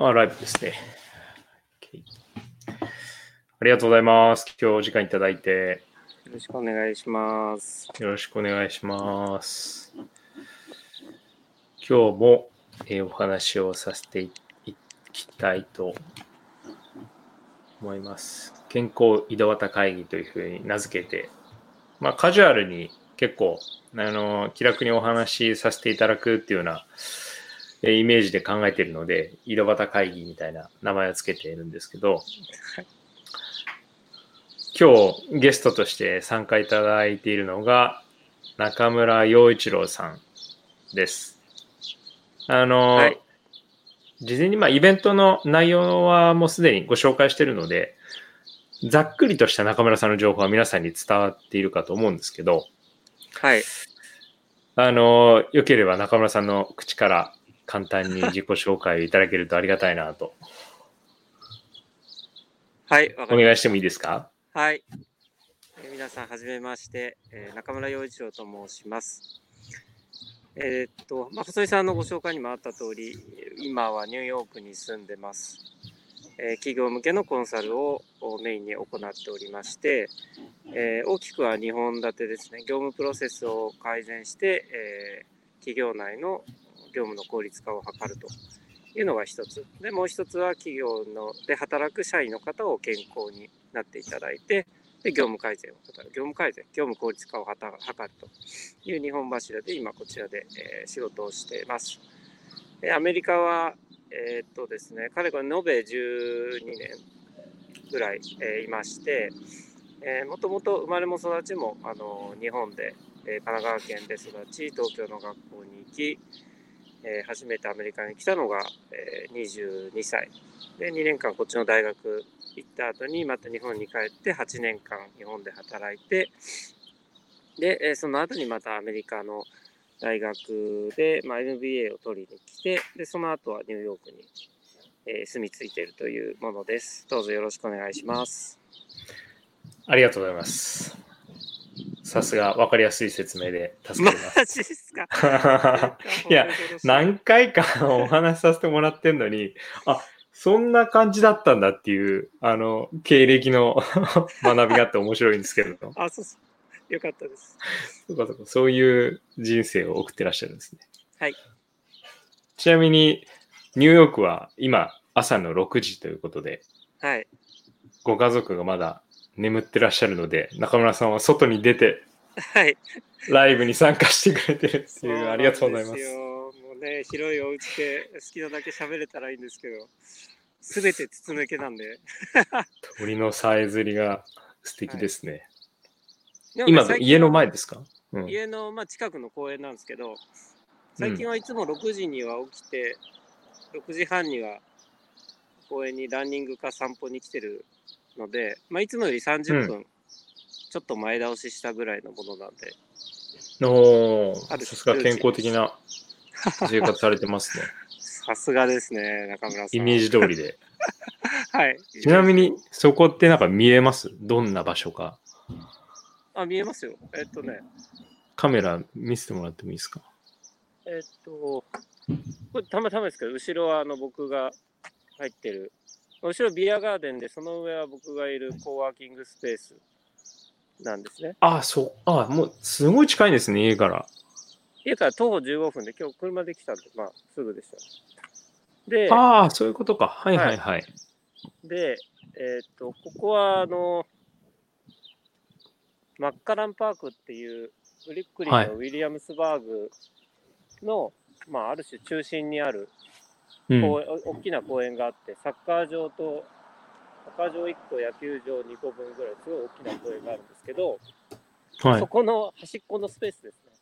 あ、ライブですね。ありがとうございます。今日お時間いただいて、よろしくお願いします。よろしくお願いします。今日も、えーお話をさせていきたいと思います。健康井戸端会議というふうに名付けて、まあ、カジュアルに結構、あの、気楽にお話しさせていただくっていうような、えーイメージで考えているので、井戸端会議みたいな名前をつけているんですけど、今日ゲストとして参加いただいているのが中村洋一郎さんです。あの、はい事前にまあイベントの内容はもうすでにご紹介しているので、ざっくりとした中村さんの情報は皆さんに伝わっているかと思うんですけど、はい。あの、よければ中村さんの口から簡単に自己紹介をいただけるとありがたいなと。はい。お願いしてもいいですか？す。はい。えー皆さん、はじめまして、えー中村洋一郎と申します。えーっと、まあ、細井さんのご紹介にもあった通り、今はニューヨークに住んでます。えー企業向けのコンサルををメインに行っておりまして、えー大きくは2本立てですね、業務プロセスを改善して、えー企業内の業務の効率化を図るというのが一つ。で、もう一つは企業ので働く社員の方を健康になっていただいて、で業務改善を図る、業務改善、業務効率化を図るという2本柱で今こちらで、え仕事をしています。アメリカは、えーっとですね、彼が延べ12年ぐらい、えいまして、えーもともと生まれも育ちもあの日本で、え神奈川県で育ち、東京の学校に行き、えー初めてアメリカに来たのが、えー22歳。で、2年間こっちの大学行った後に、また日本に帰って8年間日本で働いて、で、えーその後にまたアメリカの大学で、まあ、MBA を取りに来て、で、その後はニューヨークに、えー住み着いているというものです。どうぞよろしくお願いします。ありがとうございます。さすが分かりやすい説明で助かマります。ジですかいや、何回かお話しさせてもらってんのに、あそんな感じだったんだっていう、あの、経歴の 学びがあって面白いんですけれど、あ、そうそう。よかったです。そうかそうかそういう人生を送ってらっしゃるんですね。はい。ちなみに、ニューヨークは今、朝の6時ということで、はい。ご家族がまだ眠ってらっしゃるので、中村さんは外に出て、はい。ライブに参加してくれてるっていう、ありがとうございます。もうね、広いお家で好きなだけ喋れたらいいんですけど、すべて筒抜けなんで。鳥のさえずりが素敵ですね。でもね今、最近は家の前ですか、うん、家の、まあ、近くの公園なんですけど、最近はいつも6時には起きて、6時半には公園にランニングか散歩に来てるので、まあ、いつもより30分、ちょっと前倒ししたぐらいのものなんで、おさすが健康的な生活されてますね。さすがですね、中村さん。イメージ通りで。はい。ちなみに、そこってなんか見えます？どんな場所か。あ、見えますよ。えっとね、カメラ見せてもらってもいいですか？えっと、これたまたまですけど、後ろはあの僕が入ってる、後ろビアガーデンで、その上は僕がいるコーワーキングスペースなんですね。あ、そう。あ、もうすごい近いですね、家から。家から徒歩15分で、今日車で来たんで、まあ、すぐでした。で、ああ、そういうことか。はいはいはい。で、えっと、ここは、あの、マッカランパークっていう、ブリックリンはいのウィリアムスバーグの、まあ、ある種中心にあるうん、公園お大きな公園があって、サッカー場と、サッカー場1個、野球場2個分ぐらい、すごい大きな公園があるんですけど、はいそ。この端っこのスペースですね。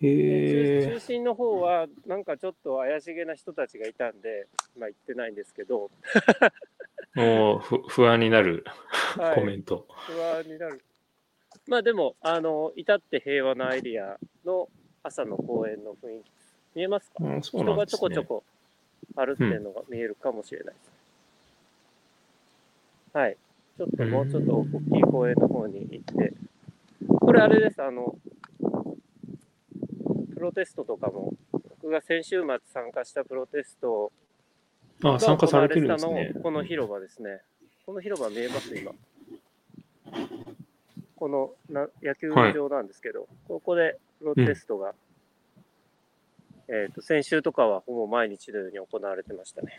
へで中。心の方は、なんかちょっと怪しげな人たちがいたんで、まあ行ってないんですけど、もうふ不安になるはいコメント。不安になる。まあでも、あの、至って平和なエリアの朝の公園の雰囲気。見えますか？うん、そう人がちょ。こちょこ歩ってるのが見えるかもしれないです。はい。ちょっともうちょっと大きい公園の方に行って、これあれです、あの、プロテストとかも、屋僕が先週末参加したプロテストあ、が参加されてるんですねこの広場ですね。この広場見えます今？このな野球場なんですけど、ここでプロテストが、えっ、と、先週とかはほぼ毎日のように行われてましたね。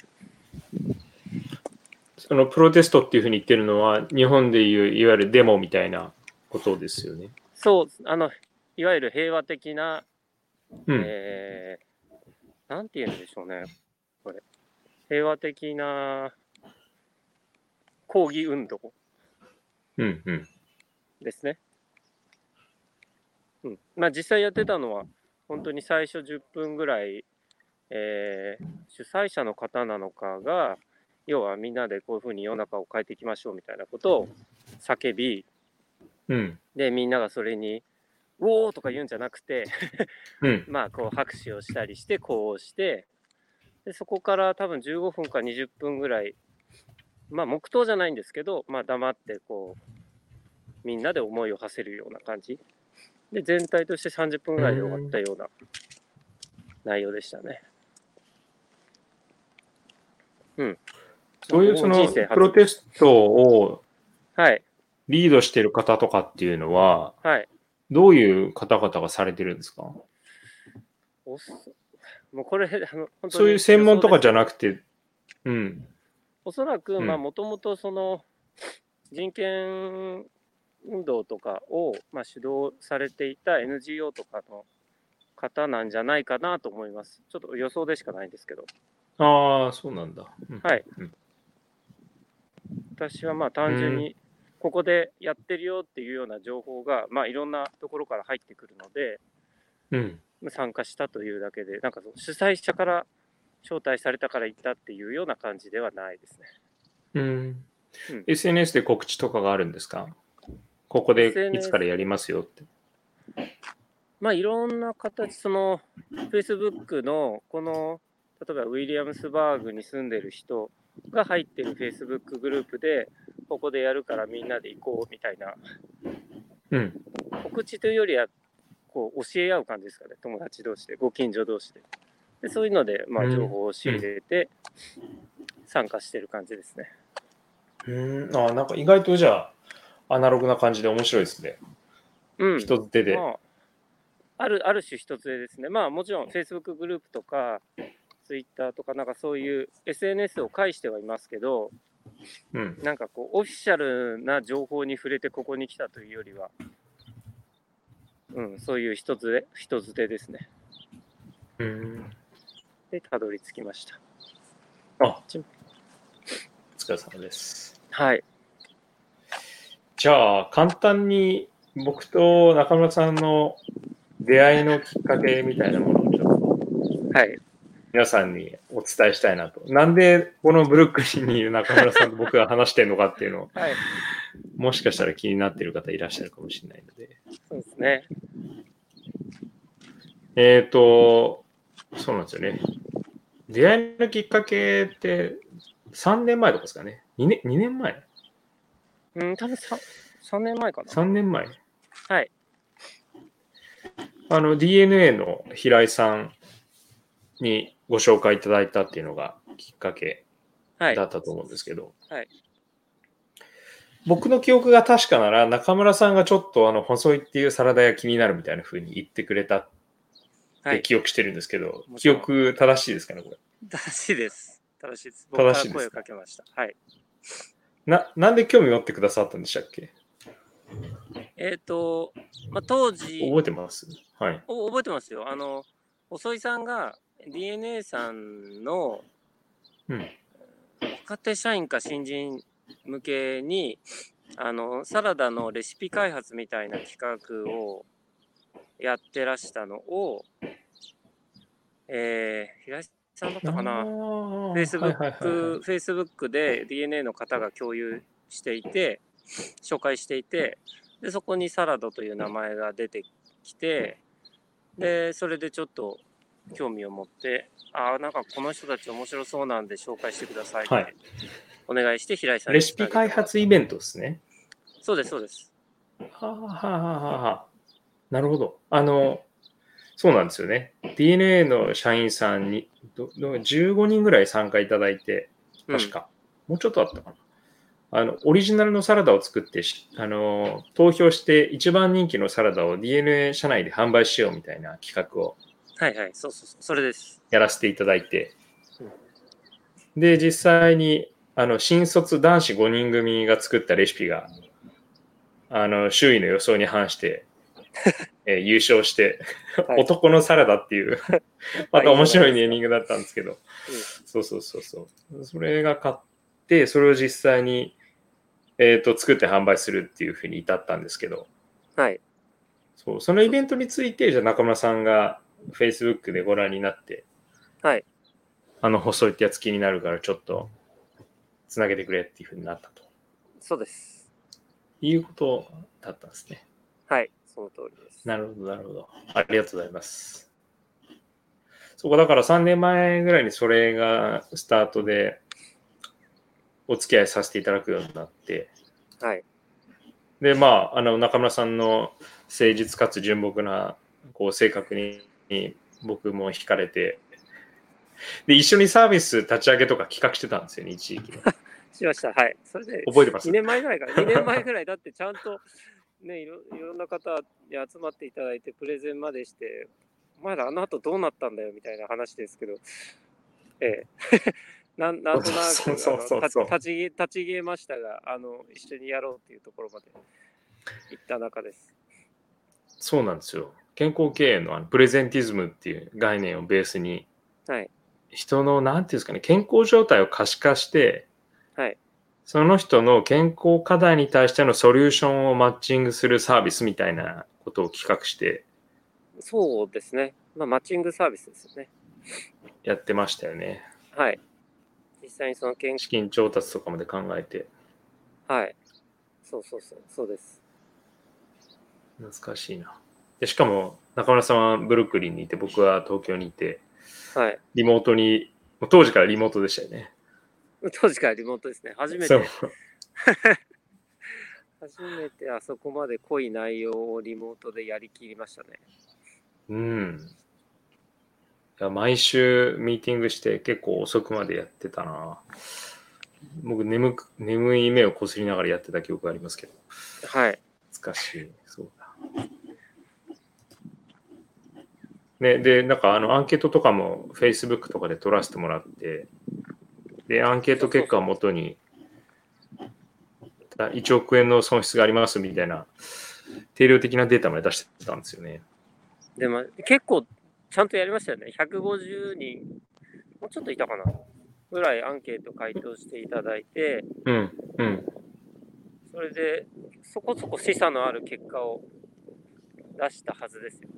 そのプロテストっていうふうに言ってるのは、日本でいういわゆるデモみたいなことですよね。そう、あの、いわゆる平和的な、うん。えー、なんて言うんでしょうね、これ。平和的な抗議運動うんうん。ですね。うん。まあ実際やってたのは、本当に最初10分ぐらい、えー主催者の方なのかが、要はみんなでこういうふうに世の中を変えていきましょうみたいなことを叫び、うん。で、みんながそれに、うおーとか言うんじゃなくて、うん。まあ、こう拍手をしたりして、こうして、でそこから多分15分か20分ぐらい、まあ、黙祷じゃないんですけど、まあ、黙って、こう、みんなで思いを馳せるような感じ。で、全体として30分ぐらいで終わったような内容でしたね。うん。そういうそのプロテストをはい、リードしてる方とかっていうのは、はい。どういう方々がされてるんですか？もうこれ、あの、本当にそういう専門とかじゃななくて、うん。おそらく、うんまあ、もともとその人権運動とかを、まあ、主導されていた NGO とかの方なんじゃないかなと思います。ちょっと予想でしかないんですけど。ああ、そうなんだ。うんはいうん私はまあ単純にここでやってるよっていうような情報が、まあ、いろんなところから入ってくるので、うん。参加したというだけで、なんかその主催者から招待されたから行ったっていうような感じではないですね。うんうん SNS で告知とかがあるんですか？ここでいつからやりますよって。まあいろんな形、その Facebook のこの例えばウィリアムスバーグに住んでる人が入ってる Facebook グループでここでやるからみんなで行こうみたいなうん。告知というよりはこう教え合う感じですかね友達同士でご近所同士ででそういうのでまあうん情報を仕入れて参加してる感じですね。うん。ああ、なんか意外とじゃあ、アナログな感じで面白いですね。うん、一つ手で。まあ、あるある種一つでですね、まあもちろん Facebook グループとか Twitter とかなんかそういう SNS を介してはいますけど、うん。なんかこうオフィシャルな情報に触れてここに来たというよりは、うん、そういう一つで、一つ手ですね。うん。で、たどり着きました。あ、お疲れ様です。はい。じゃあ、簡単に僕と中村さんの出会いのきっかけみたいなものをちょっとはい。皆さんにお伝えしたいなと。なんでこのブルックリンにいる中村さんと僕が話してるのかっていうのを、はい。もしかしたら気になっている方いらっしゃるかもしれないので。そうですね。えっ、と、そうなんですよね。出会いのきっかけって3年前とかですかね。2年 ,2 年前うん、多分 3, 3年前かな。?3 年前はい。あの DNA の平井さんにご紹介いただいたっていうのがきっかけはい。だったと思うんですけど、はい僕の記憶が確かなら中村さんがちょっとあの細いっていうサラダ屋気になるみたいな風に言ってくれたっはい。て記憶してるんですけど、記憶正しいですかねこれ正しいです。正しいです。僕から正しいです声をかけました。はい。ななんで興味持ってくださったんでしたっけ？えっ、と、まあ、当時、覚えてます？はい。お覚えてますよ。あの、細井さんが DNA さんのうん。若手社員か新人向けに、あの、サラダのレシピ開発みたいな企画をやってらしたのを、えー、平井さんだったかな。フ Facebook、Facebook で DNA の方が共有していて、紹介していて、で、そこにサラダという名前が出てきて、で、それでちょっと興味を持って、ああ、なんかこの人たち面白そうなんで紹介してくださいって、はいお願いして平井さんにレシピ開発イベントですね。そうです、そうです。はあ、はあはあはあ、なるほど。あの、そうなんですよね。DNA の社員さんにどど15人ぐらい参加いただいて、確か、もうちょっとあったかな。あのオリジナルのサラダを作ってあの投票して一番人気のサラダを DNA 社内で販売しようみたいな企画をはいはい、そうそうそう、それです。やらせていただいて、で、実際にあの新卒男子5人組が作ったレシピがあの周囲の予想に反して、えー優勝して、はい男のサラダっていう、また面白いネーミングだったんですけど、そうそうそうそう。それが買って、それを実際に、えー、と作って販売するっていうふうに至ったんですけど、はい。そうそのイベントについて、じゃあ中村さんが Facebook でご覧になって、はい。あの細いってやつ気になるからちょっとつなげてくれっていうふうになったとそうです。いうことだったんですね。はい、その通りです。なるほど、なるほど。ありがとうございます。そこだから3年前ぐらいにそれがスタートでお付き合いさせていただくようになって、はい。で、まあ、あの中村さんの誠実かつ純朴なこう性格にに僕も惹かれて、で、一緒にサービス立ち上げとか企画してたんですよね、一時期ね。しました。はい。それで、覚えてます？2年前ぐらいから、2年前ぐらいだってちゃんと、ね、いろいろんな方に集まっていただいて、プレゼンまでして、お前らあの後どうなったんだよみたいな話ですけど、ええ。なんなんとなく 立ち立ち消えましたがあの、一緒にやろうっていうところまで行った中です。そうなんですよ。健康経営のあのプレゼンティズムっていう概念をベースに、はい。人の、なんていうんですかね、健康状態を可視化して、はい。その人の健康課題に対してのソリューションをマッチングするサービスみたいなことを企画してそうですね。まあ、マッチングサービスですよね。やってましたよね。はい。実際にその健資金調達とかまで考えて、はい。そうそうそう、そうです。懐かしいな。でしかも、中村さんはブルックリンにいて、僕は東京にいて、はい。リモートに、当時からリモートでしたよね。当時からリモートですね。初めて、初めてあそこまで濃い内容をリモートでやりきりましたね。うん。いや毎週ミーティングして結構遅くまでやってたな。僕眠く、眠い目をこすりながらやってた記憶がありますけど、はい。懐かしい。そうだ。ね、で、なんかあのアンケートとかも Facebook とかで取らせてもらって、で、アンケート結果をもとに、だ1億円の損失がありますみたいな、定量的なデータまで出してたんですよね。でも、結構ちゃんとやりましたよね。150人、もうちょっといたかな。ぐらいアンケート回答していただいて、うん、うん。それでそこそこ示唆のある結果を出したはずですよ。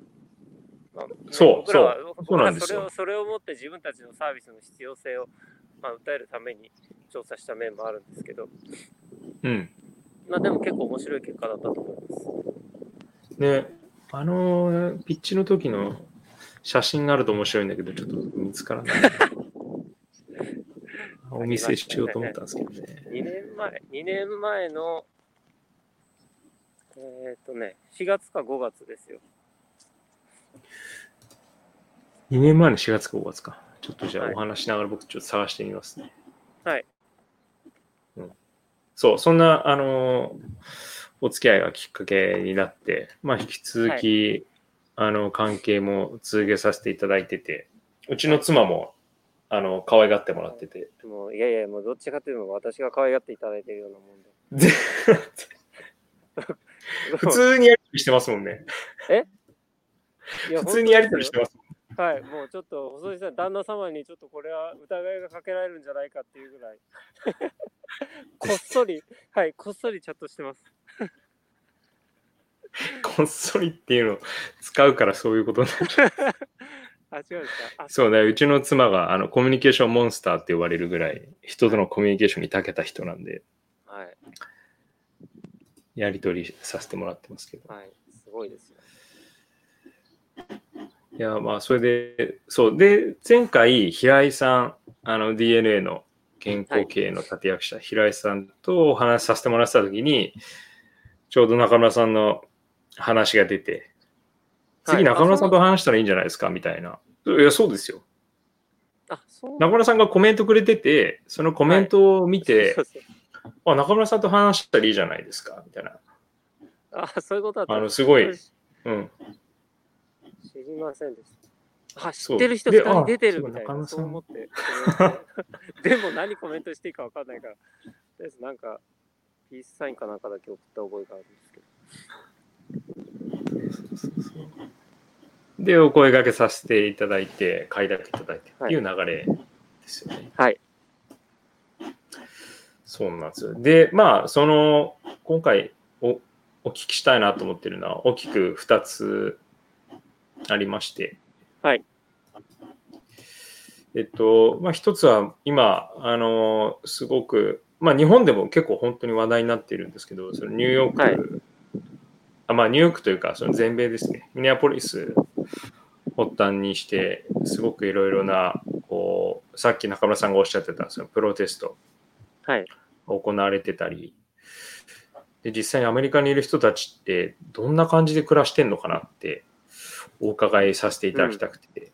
まあそうそう僕らはそうなんですよそれをそれをもって自分たちのサービスの必要性を、まあ、訴えるために調査した面もあるんですけど、うん。まあ、でも結構面白い結果だったと思います。ね、あのピッチの時の写真があると面白いんだけど、ちょっと見つからない。お見せしようと思ったんですけどね。2年前、2年前の、えっ、とね、4月か5月ですよ。2年前の4月か5月か。ちょっとじゃあはいお話しながら僕ちょっと探してみますね。はい。うん、そう、そんな、あのお付き合いがきっかけになって、まあ、引き続き、あの、関係も続けさせていただいてて、うちの妻も、あの、可愛がってもらってて、もういやいや、もうどっちかというと私が可愛がっていただいているようなもんで。で 普通にやりとりしてますもんね。いや普通にやりとりしてます。はい、もうちょっと細井さん、旦那様にちょっとこれは疑いがかけられるんじゃないかっていうぐらい、こっそり、はい、こっそりチャットしてます。こっそりっていうのを使うからそういうことになる。あ、違うんですか？あ、そうね、うちの妻があのコミュニケーションモンスターって呼ばれるぐらい、人とのコミュニケーションに長けた人なんで、はい、やりとりさせてもらってますけど。はい、すごいですよ。いや、まあ、それで、そう。で、前回、平井さん、あの、DNA の健康経営の立役者、平井さんとお話しさせてもらってたときに、ちょうど中村さんの話が出て、次中村さんと話したらいいんじゃないですか？みたいな。いや、そうですよ。あ、そう中村さんがコメントくれてて、そのコメントを見て、あ、中村さんと話したらいいじゃないですか？みたいな。あ、そういうことだったあの、すごい、知うん。りませんでした。あ、知ってる人で2人出てあるみたいな、そう思って。でも何コメントしていいか分かんないから、とりあえずなんか、ピースサインかなんかだけ送った覚えがあるんですけど。で、お声掛けさせていただいて、快諾いただいてっていう流れですよね。はい。そうなんですよ。で、まあ、その、今回おお聞きしたいなと思ってるのは、大きく2つありまして。はい。えっと、まあ、一つは、今、あの、すごく、まあ、日本でも結構本当に話題になっているんですけど、そのニューヨーク、はいあまあ、ニューヨークというか、その全米ですね、ミネアポリス発端にして、すごくいろいろな、こう、さっき中村さんがおっしゃってた、そのプロテストはい。が行われてたり、で、実際にアメリカにいる人たちって、どんな感じで暮らしてんのかなって、お伺いさせていただきたくて、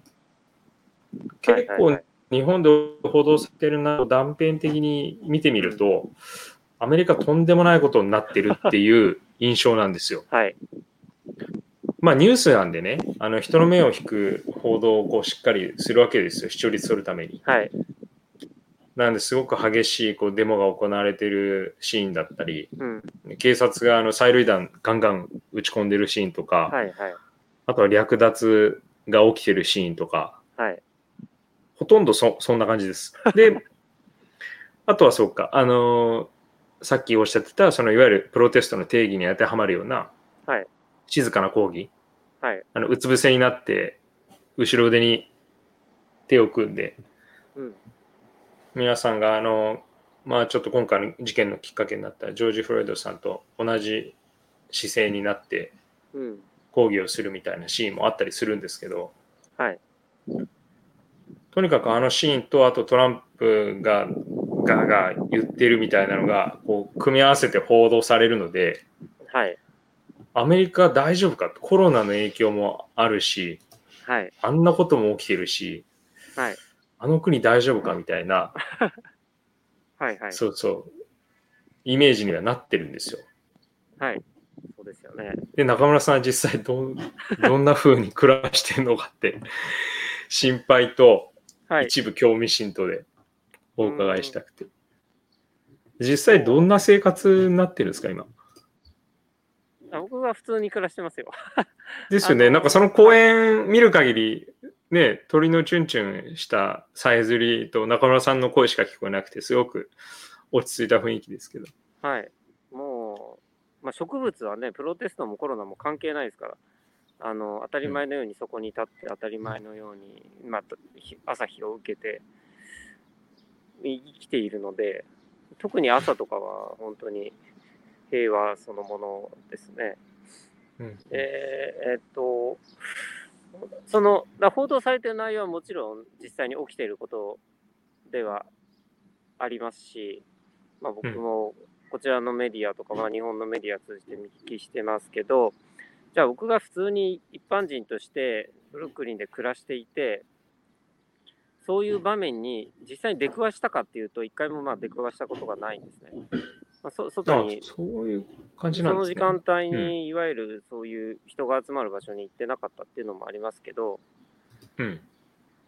結構はいはいはい日本で報道されてるな断片的に見てみると、アメリカとんでもないことになってるっていう印象なんですよ。はい。まあニュースなんでね、あの人の目を引く報道をこうしっかりするわけですよ、視聴率取るために。はい。なんですごく激しいこうデモが行われてるシーンだったり、うん。警察があの催涙弾ガンガン撃ち込んでるシーンとか、はい。はい。あとは略奪が起きてるシーンとか、はい。ほとんどそそんな感じです。で、あとはそうか、あのーさっきおっしゃってた、そのいわゆるプロテストの定義に当てはまるような、はい静かな抗議、はい。あのうつ伏せになって、後ろ腕に手を組んで、うん。皆さんがあの、まあちょっと今回の事件のきっかけになったジョージ・フロイドさんと同じ姿勢になってうん。抗議をするみたいなシーンもあったりするんですけど、はい。とにかくあのシーンとあとトランプががが言ってるみたいなのがこう組み合わせて報道されるのではい。アメリカ大丈夫かコロナの影響もあるしはい。あんなことも起きてるしはい。あの国大丈夫かみたいな はい。はい。そうそうイメージにはなってるんですよ。はい。そうですよね。で中村さんは実際どんどんな風に暮らしてるのかって心配とはい。一部興味津々でお伺いしたくて。実際どんな生活になってるんですか、今？あ僕は普通に暮らしてますよ。ですよね。なんかその公園見る限り、ね、鳥のチュンチュンしたさえずりと中村さんの声しか聞こえなくて、すごく落ち着いた雰囲気ですけど。はい。まあ、植物はね、プロテストもコロナも関係ないですから、あの当たり前のようにそこに立って、当たり前のように、まあ、ひ朝日を受けて生きているので、特に朝とかは本当に平和そのものですね。うんえーえーっと、そのだ報道されてる内容はもちろん実際に起きていることではありますし、まあ、僕もこちらのメディアとか、まあ、日本のメディア通じて見聞きしてますけど、じゃあ僕が普通に一般人としてブルックリンで暮らしていて、そういう場面に実際に出くわしたかっていうと、一回もまあ出くわしたことがないんですね。まあ、そ外あにそういう感じそのなんですね。時間帯にいわゆるそういう人が集まる場所に行ってなかったっていうのもありますけど、うん。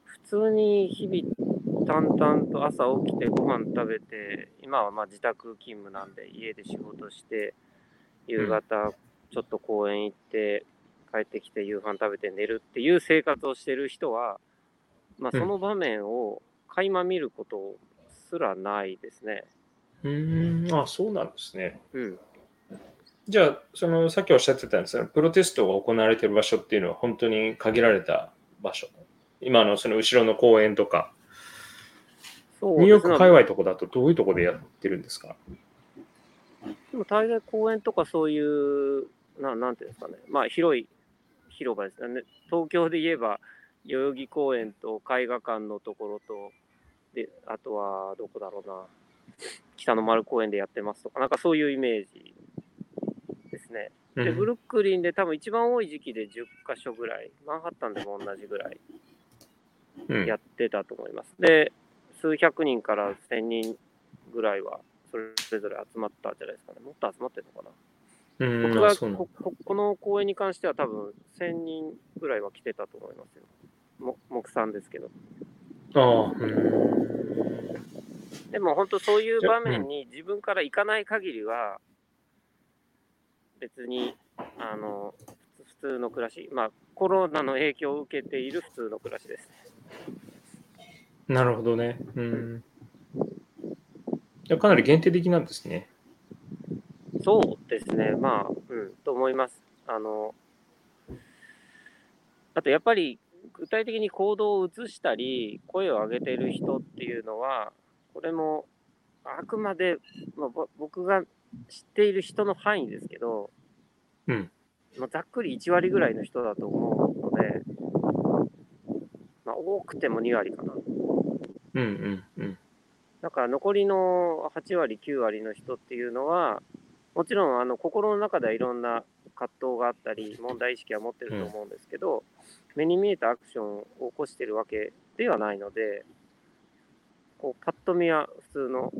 普通に日々淡々と朝起きてご飯食べて、今はまあ自宅勤務なんで家で仕事して、夕方ちょっと公園行って帰ってきて夕飯食べて寝るっていう生活をしてる人は、まあ、うんその場面を垣間見ることすらないですね。うーん、あ、そうなんですね。うん。じゃあ、そのさっきおっしゃってたんですが、プロテストが行われている場所っていうのは本当に限られた場所。今のその後ろの公園とか、そうニューヨーク界隈とかだとどういうとこでやってるんですか？でも大概公園とかそういう、ななんていうんですかね、まあ広い広場ですよね。東京で言えば、代々木公園と絵画館のところと、で、あとはどこだろうな、北の丸公園でやってますとか、なんかそういうイメージですね。で、ブルックリンで多分一番多い時期で10箇所ぐらい、マンハッタンでも同じぐらいうん。やってたと思います。で、数百人から1000人ぐらいはそれぞれ集まったんじゃないですかね。もっと集まってるのかな。うん、僕があそうなんこここの公演に関しては多分1000人ぐらいは来てたと思いますよ。も目算ですけど。ああ、うん。でも本当そういう場面に自分から行かない限りは、別に、あの、普通の暮らし、まあコロナの影響を受けている普通の暮らしですね。なるほどね。うん。いやかなり限定的なんですね。そうですね、まあ、うん、と思います。あの、あとやっぱり具体的に行動を移したり、声を上げている人っていうのは、これもあくまで、まあ、ぼ僕が知っている人の範囲ですけど、うん。まあ、ざっくり1割ぐらいの人だと思うので、まあ、多くても2割かな。うんうんうん。だから残りの8割、9割の人っていうのは、もちろんあの心の中ではいろんな葛藤があったり、問題意識は持ってると思うんですけど、目に見えたアクションを起こしてるわけではないので、こうパッと見は普通の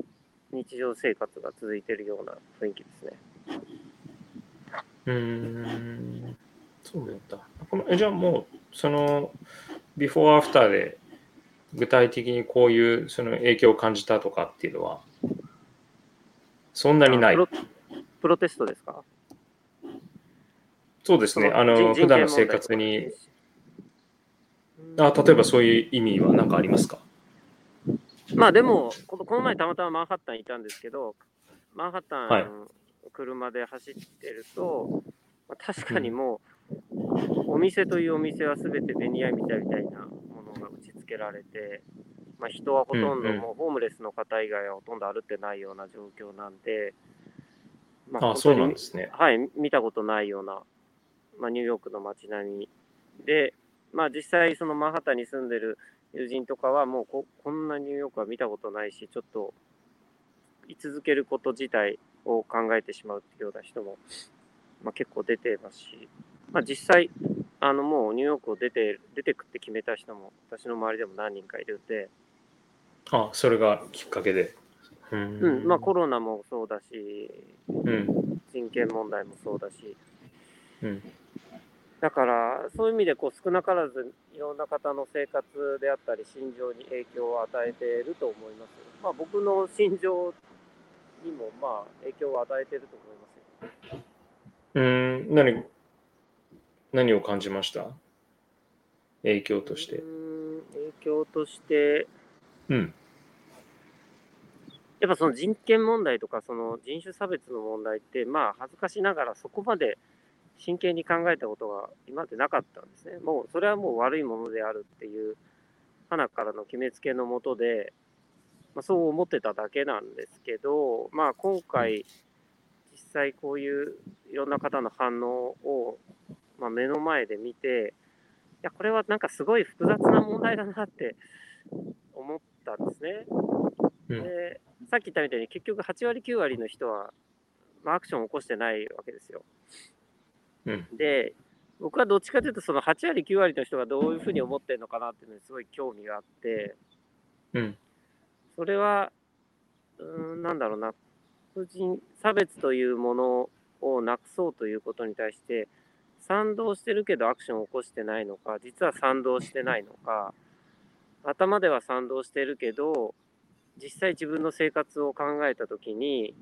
日常生活が続いているような雰囲気ですね。うーん。そうだ。このえじゃあもう、その、ビフォーアフターで具体的にこういうその影響を感じたとかっていうのは、そんなにない。プ。ロプロテストですか？そうですね。あの、普段の生活に、うん。あ例えばそういう意味は何かありますか？まあでもこの、前たまたまマンハッタンにいたんですけど、マンハッタン、はい。車で走ってると、まあ、確かにもう、お店というお店は全てベニヤみたいみたいなけられて、まあ、人はほとんどもうホームレスの方以外はほとんど歩ってないような状況なんで、まあそうなんですね。はい、見たことないような、まあ、ニューヨークの街並みで、まあ、実際、そのマンハッタンに住んでる友人とかは、もうここんなニューヨークは見たことないし、ちょっと居続けること自体を考えてしまうような人も、まあ、結構出てますし、まあ、実際、あのもうニューヨークを出て出てくって決めた人も、私の周りでも何人かいるんで、あ、それがきっかけで。ううんまあ、コロナもそうだし、うん。人権問題もそうだし、うん。だから、そういう意味でこう少なからずいろんな方の生活であったり、心情に影響を与えていると思います。まあ、僕の心情にもまあ影響を与えていると思いますよ。うん、何、何を感じました？影響として影響として、うん。やっぱその人権問題とか、その人種差別の問題って、まあ恥ずかしながらそこまで真剣に考えたことが今までなかったんですね。もうそれはもう悪いものであるっていう、花からの決めつけのもとで、まあ、そう思ってただけなんですけど、まあ今回、実際こういういろんな方の反応を、まあ、目の前で見て、いや、これはなんかすごい複雑な問題だなって思ったんですね。うんでさっき言ったみたいに結局8割9割の人は、まあ、アクションを起こしてないわけですよ。うん。で僕はどっちかというとその8割9割の人がどういうふうに思ってるのかなっていうのにすごい興味があってうん。それはうーんなんだろうな個人差別というものをなくそうということに対して賛同してるけどアクションを起こしてないのか実は賛同してないのか頭では賛同してるけど実際自分の生活を考えた時に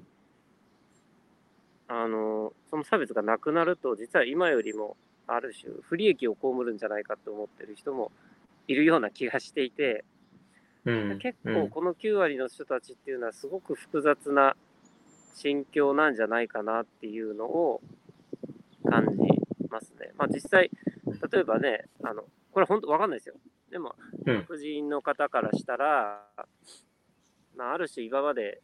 あのその差別がなくなると実は今よりもある種不利益を被るんじゃないかと思ってる人もいるような気がしていて、うん。結構この9割の人たちっていうのはすごく複雑な心境なんじゃないかなっていうのを感じますね。まあ実際、例えばね、あの、これ本当わかんないですよ。でも、うん白人の方からしたら、まあある種今まで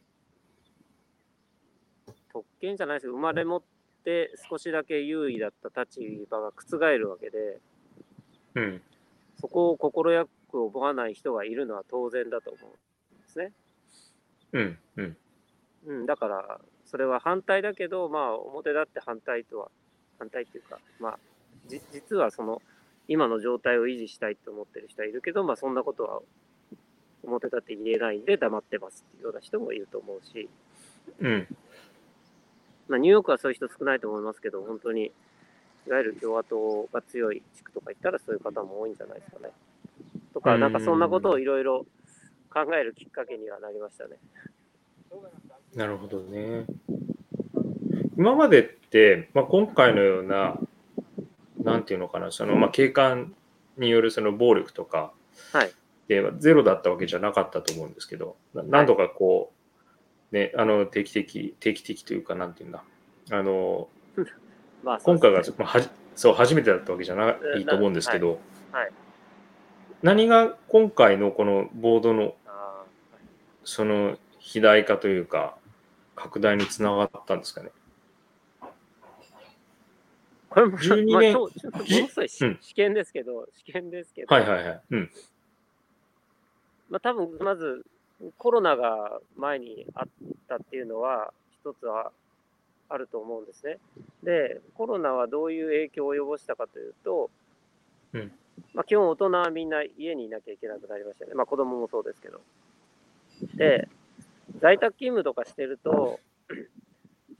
特権じゃないですけど、生まれ持って少しだけ優位だった立場が覆るわけで、うん。そこを快く思わない人がいるのは当然だと思うんですね。うん。うん。うん、だから、それは反対だけど、まあ、表立って反対とは反対っていうか、まあ、じ実はその今の状態を維持したいと思ってる人はいるけど、まあ、そんなことは表立って言えないんで黙ってますっていうような人もいると思うし、うん。まあ、ニューヨークはそういう人少ないと思いますけど、本当に、いわゆる共和党が強い地区とか行ったらそういう方も多いんじゃないですかね。とか、うんなんかそんなことをいろいろ考えるきっかけにはなりましたね。なるほどね。今までって、まあ、今回のような、なんていうのかな、その、まあ、警官によるその暴力とかはい。で、ゼロだったわけじゃなかったと思うんですけど、な何度かこう、ね、あの、定期的、定期的というか、なんていうんだ、あの、まあ、今回が、まあ、はじそう初めてだったわけじゃないと思うんですけど、はい。何が今回のこのボードのあその肥大化というか拡大につながったんですかね？ーこれも、12まあ、年ちょっとものすごいしうん試験ですけど、試験ですけど、はいはいはい。うん。まあ、多分まずコロナが前にあったっていうのは一つはあると思うんですね。でコロナはどういう影響を及ぼしたかというと、うんまあ、基本大人はみんな家にいなきゃいけなくなりましたよね。まあ子供もそうですけど。で在宅勤務とかしてると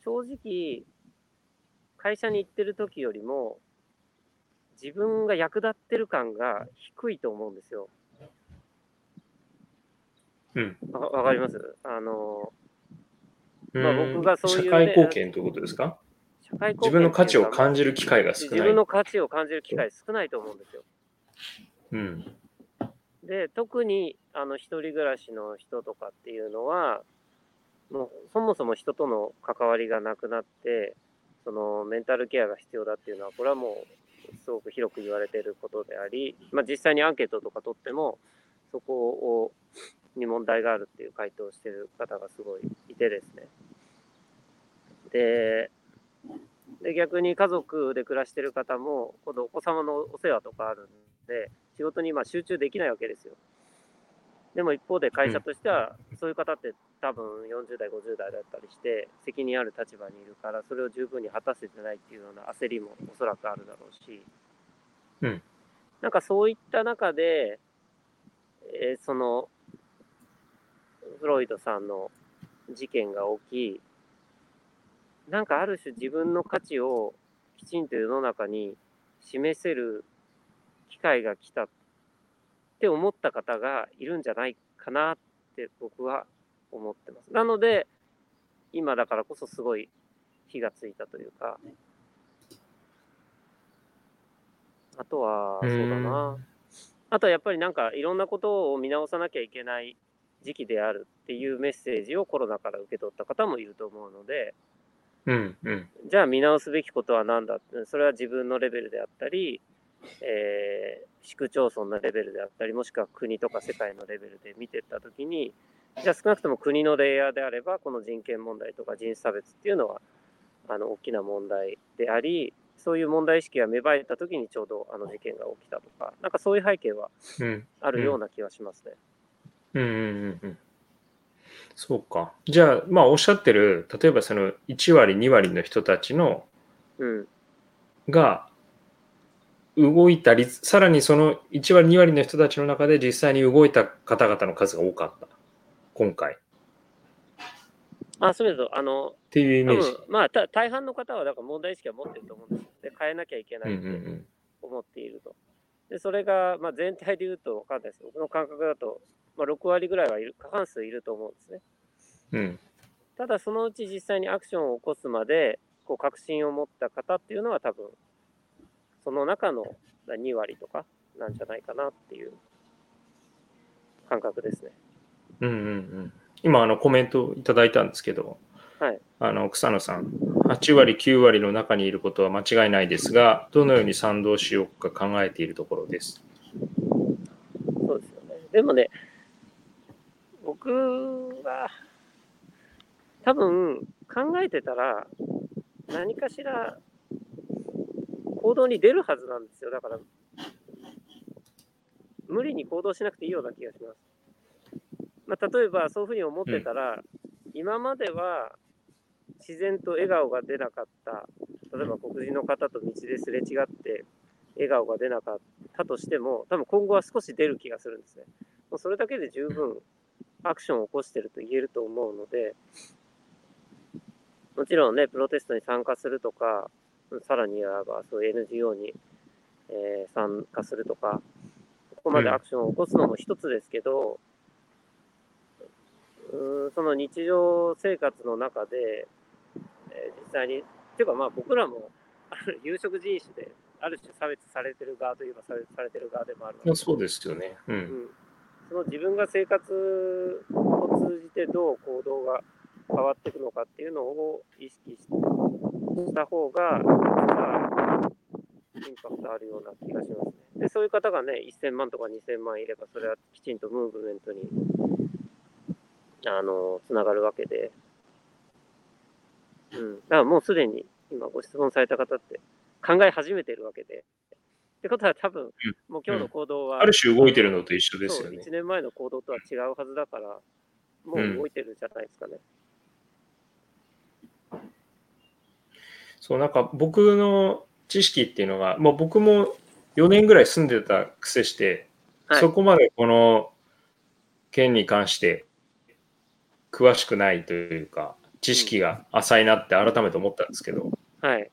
正直会社に行ってる時よりも自分が役立ってる感が低いと思うんですよ。うん。わわかります？あの、まあうん僕がそういうね社会貢献ということですか？社会貢献自分の価値をじ感じる機会が少ない。自分の価値を感じる機会少ないと思うんですよ。うん。で、特に、あの、一人暮らしの人とかっていうのは、もう、そもそも人との関わりがなくなって、その、メンタルケアが必要だっていうのは、これはもう、すごく広く言われていることであり、まあ、実際にアンケートとか取っても、そこを、に問題があるっていう回答をしてる方がすごいいてですね。で、で逆に家族で暮らしてる方も、今度お子様のお世話とかあるんで、仕事に今集中できないわけですよ。でも一方で会社としては、そういう方って多分40代、50代だったりして、責任ある立場にいるから、それを十分に果たせてないっていうような焦りもおそらくあるだろうし、うん。なんかそういった中で、えーその、フロイドさんの事件が起き、なんかある種自分の価値をきちんと世の中に示せる機会が来たって思った方がいるんじゃないかなって僕は思ってます。なので、今だからこそすごい火がついたというか、あとは、そうだな。あとはやっぱりなんかいろんなことを見直さなきゃいけない時期であるっていうメッセージをコロナから受け取った方もいると思うので、うん。うん。じゃあ見直すべきことは何だって、それは自分のレベルであったり、えー市区町村のレベルであったり、もしくは国とか世界のレベルで見ていったときに、じゃあ少なくとも国のレイヤーであれば、この人権問題とか人種差別っていうのは、あの、大きな問題であり、そういう問題意識が芽生えたときにちょうどあの事件が起きたとか、なんかそういう背景はうん。あるような気はしますね。うんうんうんうん。そうか。じゃあ、まあ、おっしゃってる、例えばその1割、2割の人たちのうん。が動いたり、さらにその1割、2割の人たちの中で実際に動いた方々の数が多かった。今回。っあ、そういうと、あの、ていうイメージ。まあ、た大半の方は、だから問題意識は持ってると思うんですよ。で、変えなきゃいけなうんいってうん思っていると。で、それが、まあ、全体で言うと分かんないです。僕の感覚だと、まあ、6割ぐらいはいる、過半数いると思うんですね。うん。うん。ただ、そのうち実際にアクションを起こすまで、こう、確信を持った方っていうのは多分、その中の2割とかなんじゃないかなっていう感覚ですね。うんうんうん。今、あの、コメントいただいたんですけど、はい。あの、草野さん、8割、9割の中にいることは間違いないですが、どのように賛同しようか考えているところです？そうですよね。でもね、僕は、多分考えてたら、何かしら行動に出るはずなんですよ。だから、無理に行動しなくていいような気がします。まあ、例えば、そういうふうに思ってたら、今までは自然と笑顔が出なかった例えば黒人の方と道ですれ違って笑顔が出なかったとしても、多分今後は少し出る気がするんですね。もうそれだけで十分アクションを起こしてると言えると思うので、もちろんね、プロテストに参加するとか、さらに言えばそういう NGO に、えー参加するとか、ここまでアクションを起こすのも一つですけど、うーんその日常生活の中で、えー実際に、っていうかまあ僕らも、あ る有色人種で、ある種差別されてる側といえば差別されてる側でもあるのでまあ、そうですよね。う。うんん、その自分が生活を通じてどう行動が変わっていくのかっていうのを意識しした方が、インパクトあるような気がしますね。で、そういう方がね、1000万とか2000万いれば、それはきちんとムーブメントに、あの、つながるわけで。うん。だからもうすでに、今ご質問された方って考え始めてるわけで。ってことは多分、もう今日の行動は、ある種動いてるのと一緒ですよねそう。1年前の行動とは違うはずだから、もう動いてるんじゃないですかね。そう、なんか僕の知識っていうのが、まあ、僕も4年ぐらい住んでた癖して、はい。そこまでこの件に関して詳しくないというか、知識が浅いなって改めて思ったんですけど、はい。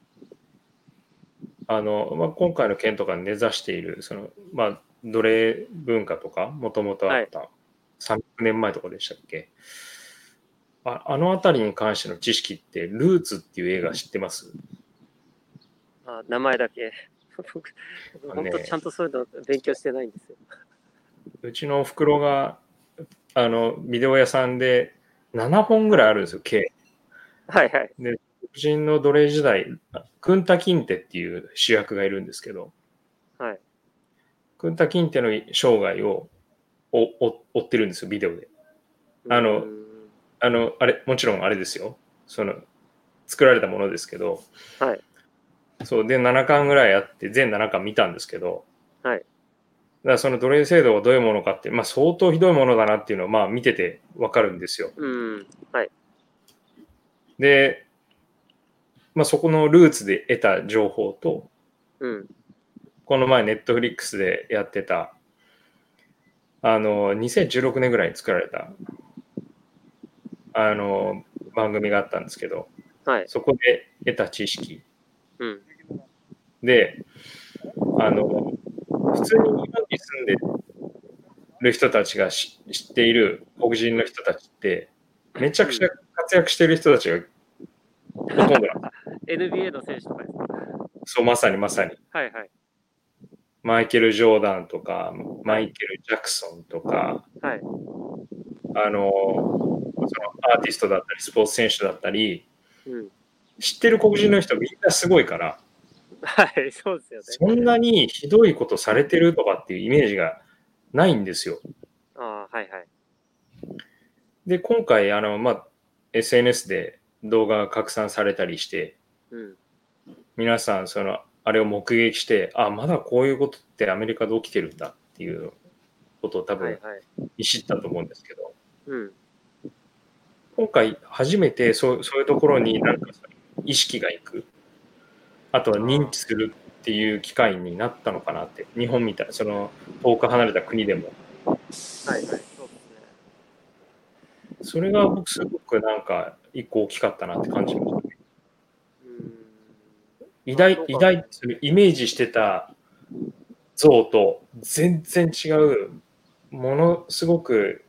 あの、まあ、今回の件とかに根ざしている、その、まあ、奴隷文化とか、もともとあった、300年前とかでしたっけ？ああの辺りに関しての知識って、ルーツっていう映画知ってます？あ名前だけ。僕、本当ちゃんとそういうの勉強してないんですよ。うちのおふくろが、あの、ビデオ屋さんで7本ぐらいあるんですよ、計。はいはい。黒人の奴隷時代、クンタ・キンテっていう主役がいるんですけど、はい。クンタ・キンテの生涯をおお追ってるんですよ、ビデオで。あのあの、あれ、もちろんあれですよ。その、作られたものですけど、はい。そう、で、7巻ぐらいあって、全7巻見たんですけど、はい。だからその奴隷制度がどういうものかって、まあ相当ひどいものだなっていうのは、まあ見ててわかるんですよ。うん。はい。で、まあそこのルーツで得た情報と、うん。この前ネットフリックスでやってた、あの、2016年ぐらいに作られた、あの、番組があったんですけど、はい。そこで得た知識うん。で、あの、普通に日本に住んでる人たちがし知っている黒人の人たちって、めちゃくちゃ活躍してる人たちがほとんど NBA の選手とかですか？そう、まさにまさに。はいはい。マイケル・ジョーダンとか、マイケル・ジャクソンとか、はい。あのアーティストだったり、スポーツ選手だったり、うん。知ってる黒人の人みんなすごいから、はい、そうですよね。そんなにひどいことされてるとかっていうイメージがないんですよ。ああ、はいはい。で、今回、あの、まあ、SNS で動画が拡散されたりして、うん。皆さん、その、あれを目撃して、あ、まだこういうことってアメリカで起きてるんだっていうことを多分知ったと思うんですけど、うん。今回初めてそうそういうところになんか意識がいく、あとは認知するっていう機会になったのかなって、日本みたいな、その遠く離れた国でも。はいはい。そうですね。それが僕すごくなんか一個大きかったなって感じましたね。うん。偉大偉大それイメージしてた像と全然違うものすごく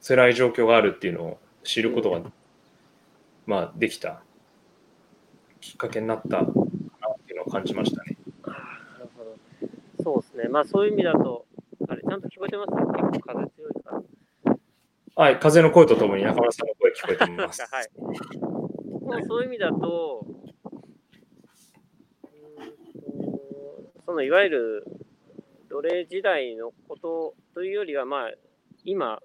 辛い状況があるっていうのを知ることが、まあできたきっかけになったなっていうのを感じましたね。なるほど。そうですね。まあそういう意味だと、あれ、ちゃんと聞こえてます？結構風強いから。はい、風の声とともに中村さんの声聞こえてます。はい。もうそういう意味だとそのいわゆる奴隷時代のことというよりは、まあ、今、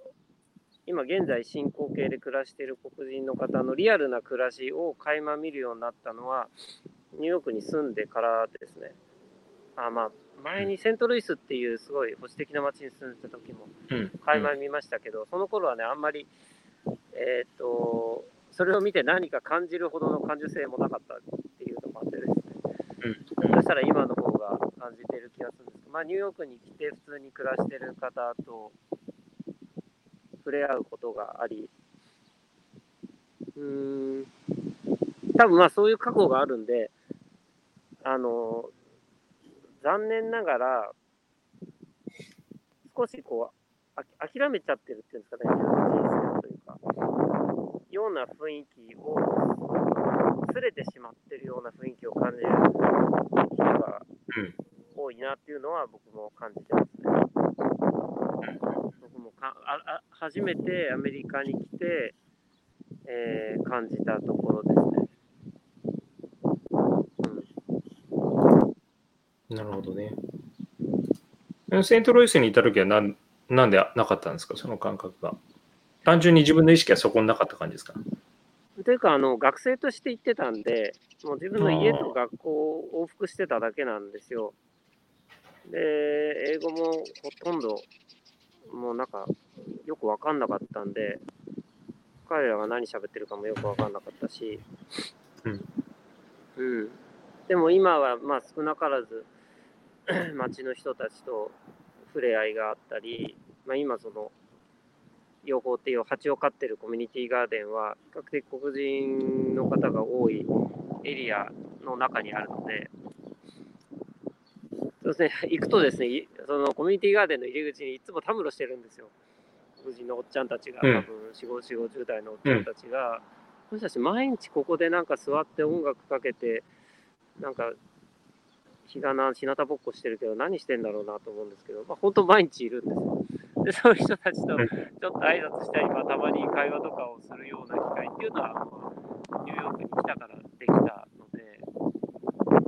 今現在進行形で暮らしている黒人の方のリアルな暮らしを垣間見るようになったのは、ニューヨークに住んでからですね。あまあ、前にセントルイスっていうすごい保守的な街に住んでた時もうん、垣間見ましたけど、その頃はね、あんまり、えっ、と、それを見て何か感じるほどの感受性もなかったっていうのももあってですね、うん。そしたら今の方が感じてる気がするんですけど、まあ、ニューヨークに来て普通に暮らしてる方と触れ合うことがあり、うーん、多分まあそういう過去があるんで、あの、残念ながら、少しこう、あ諦めちゃってるっていうんですかね、人生というか、ような雰囲気を、すれてしまってるような雰囲気を感じる人が多いなっていうのは僕も感じてますね。僕もかああ初めてアメリカに来て、えー感じたところですね。なるほどね。セントロイスにいた時はなんなんでなかったんですか、その感覚が。単純に自分の意識はそこになかった感じですか？というかあの、学生として行ってたんで、もう自分の家と学校を往復してただけなんですよ。で、英語もほとんど、もうなんか、よくわかんなかったんで、彼らが何喋ってるかもよくわかんなかったし、うん。うん。でも今は、まあ少なからず、町の人たちと触れ合いがあったり、まあ今その、養蜂っていう蜂を飼ってるコミュニティガーデンは、比較的黒人の方が多いエリアの中にあるので、そうですね、行くとですね、いそのコミュニティガーデンの入り口にいつもたむろしてるんですよ。黒人のおっちゃんたちが、多うん。分4、5、40代のおっちゃんたちが、その人たち毎日ここでなんか座って音楽かけて、なんか、日がな、日向ぼっこしてるけど、何してんだろうなと思うんですけど、まあ、本当毎日いるんですよ。で、そういう人たちとうん。ちょっと挨拶したり、まあ、たまに会話とかをするような機会っていうのは、まあニューヨークに来たからできたので、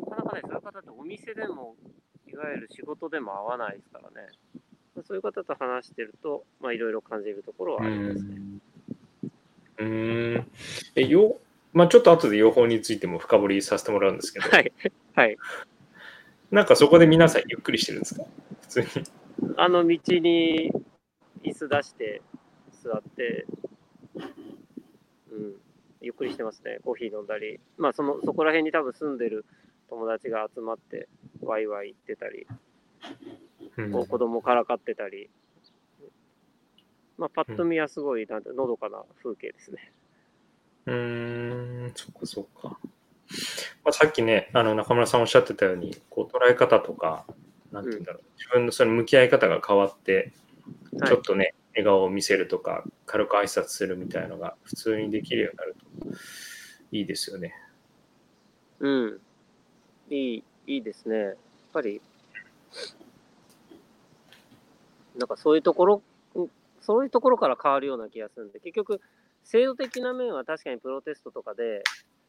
なかなかね、そういう方ってお店でも、いわゆる仕事でも会わないですからね。まあそういう方と話してると、まあ、いろいろ感じるところはありますね。うーん。え、よ、まあちょっと後で養蜂についても深掘りさせてもらうんですけど、はい。はい。なんかそこで皆さんゆっくりしてるんですか？普通に。あの道に椅子出して座って、うん、ゆっくりしてますね。コーヒー飲んだり。まあ、その、そこら辺に多分住んでる友達が集まって、ワイワイ行ってたり、うんこう子供からかってたり。まあ、パッと見はすごい、なんて、のどかな風景ですね。うーん、そっかそっか。まあ、さっきね、あの中村さんおっしゃってたように、こう捉え方とか、なんて言うんだろう、自分のその向き合い方が変わって、はいちょっとね、笑顔を見せるとか、軽く挨拶するみたいのが普通にできるようになるといいですよね。うん。いい、いいですね。やっぱり、なんかそういうところ、そういうところから変わるような気がするんで、結局、制度的な面は確かにプロテストとかで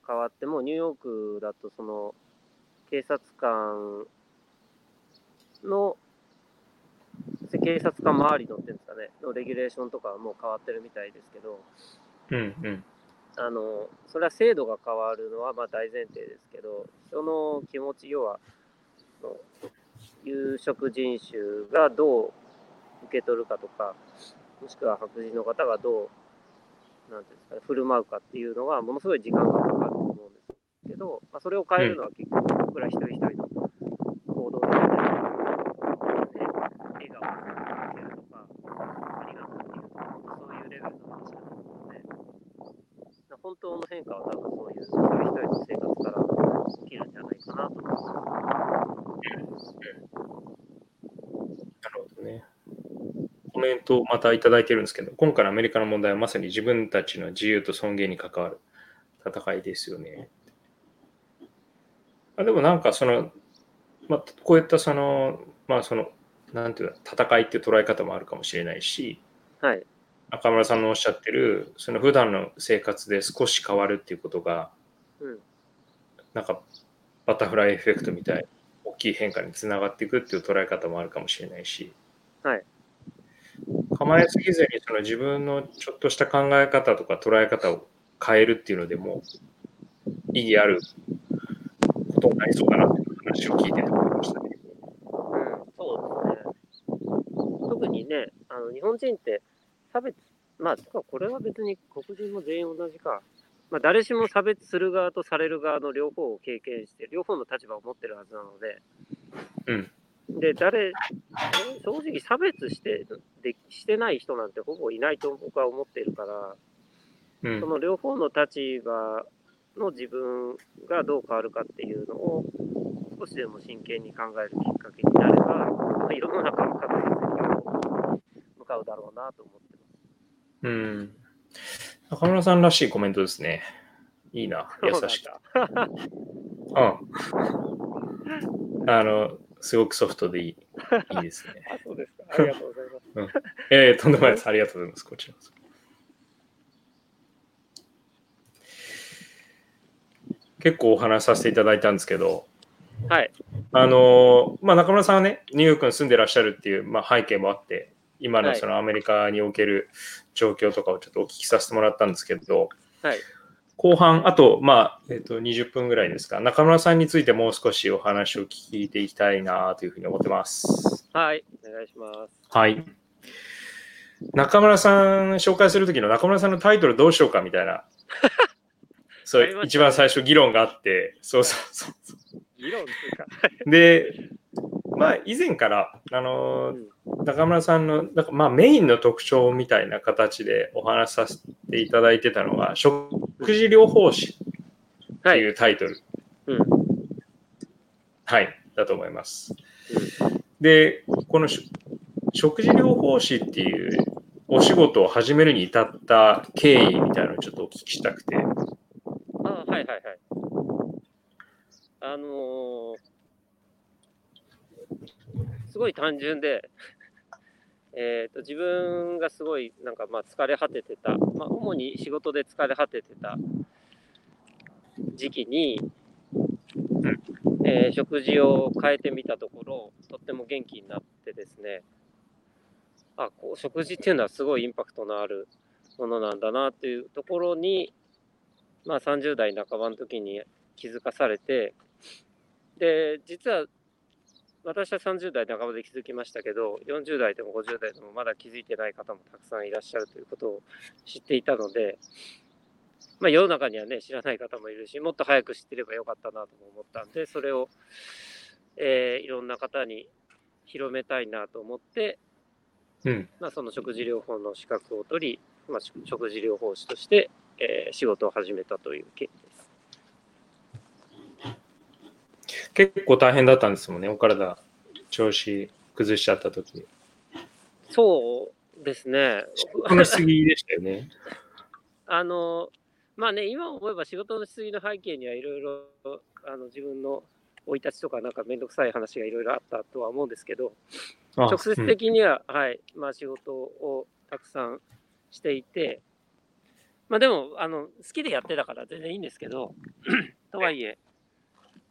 変わっても、ニューヨークだとその、警察官の、警察官周りのっていうんですかね、のレギュレーションとかはもう変わってるみたいですけど、うんうん。あの、それは制度が変わるのはまあ大前提ですけど、人の気持ち、要は、有色人種がどう受け取るかとか、もしくは白人の方がどう、なんていうんですかね、振る舞うかっていうのは、ものすごい時間がかかると思うんですけど、まあ、それを変えるのは結局、僕ら一人一人の行動だったり、ね、笑顔を向けるとか、ありがとうっていうとか、本当そういうレベルの話だと思うので、本当の変化は多分そういう一人一人の生活から起きるんじゃないかなと思います。なるほどね。コメントをまたいただいてるんですけど、今回のアメリカの問題はまさに自分たちの自由と尊厳に関わる戦いですよね。あでもなんかその、まあ、こういったその、まあその、なんていうの、戦いっていう捉え方もあるかもしれないし、はい。中村さんのおっしゃってる、その普段の生活で少し変わるっていうことが、うん。なんかバタフライエフェクトみたいな大きい変化につながっていくっていう捉え方もあるかもしれないし、はい。構えすぎずにその自分のちょっとした考え方とか捉え方を変えるっていうのでも意義あることになりそうだなっていう話を聞いてて思いましたね。うん、そうですね。特にね、あの日本人って差別、まあ、てかこれは別に黒人も全員同じか。まあ、誰しも差別する側とされる側の両方を経験して、両方の立場を持ってるはずなので、うん、で、誰、正直差別してでしてない人なんてほぼいないと僕は思っているから、うんその両方の立場の自分がどう変わるかっていうのを少しでも真剣に考えるきっかけになれば、まあ、世の中の確実に向かうだろうなと思って。うん。中村さんらしいコメントですね。いいな、優しく。そうなん。あの、すごくソフトでいい。いいですね。あ、そうですか。ありがとうございます。えー、とんでもないです。ありがとうございます。こちらこそ。結構お話しさせていただいたんですけど、はい。あのまあ、中村さんはね、ニューヨークに住んでらっしゃるっていう、まあ、背景もあって、今のはいそのアメリカにおける状況とかをちょっとお聞きさせてもらったんですけど、はい。後半、あと、まあえっと20分ぐらいですか、中村さんについてもう少しお話を聞いていきたいなというふうに思ってます。はい。お願いします。はい。中村さん紹介するときの中村さんのタイトルどうしようかみたいな、そう一番最初議論があって、そうそうそうそう。議論っていうか、で、まあ、以前から、あのうん中村さんの、なんかまあ、メインの特徴みたいな形でお話しさせていただいてたのは、食事療法士ってはい。いうタイトル、うん。はい、だと思います。で、このし食事療法士っていうお仕事を始めるに至った経緯みたいなのをちょっとお聞きしたくて。あはいはいはい。あのーすごい単純で、えー、と自分がすごいなんかまあ疲れ果ててた、まあ、主に仕事で疲れ果ててた時期に、えー食事を変えてみたところ、とっても元気になってですね、あこう食事っていうのはすごいインパクトのあるものなんだなっていうところに、まあ、30代半ばの時に気づかされて、で、実は私は30代半ばで気づきましたけど、40代でも50代でもまだ気づいてない方もたくさんいらっしゃるということを知っていたので、まあ、世の中にはね、知らない方もいるし、もっと早く知ってればよかったなとも思ったんで、それを、えーいろんな方に広めたいなと思って、うん。まあ、その食事療法の資格を取り、まあ、食食事療法士として、えー仕事を始めたという経緯です。結構大変だったんですもんね、お体、調子崩しちゃった時。そうですね。このしすぎでしたよね。あの、まあね、今思えば仕事のしすぎの背景にはいろいろ、あの自分の生い立ちとかなんかめんどくさい話がいろいろあったとは思うんですけど、あ直接的には、はい、まあ仕事をたくさんしていて、まあでも、あの、好きでやってたから全然いいんですけど、とはいえ、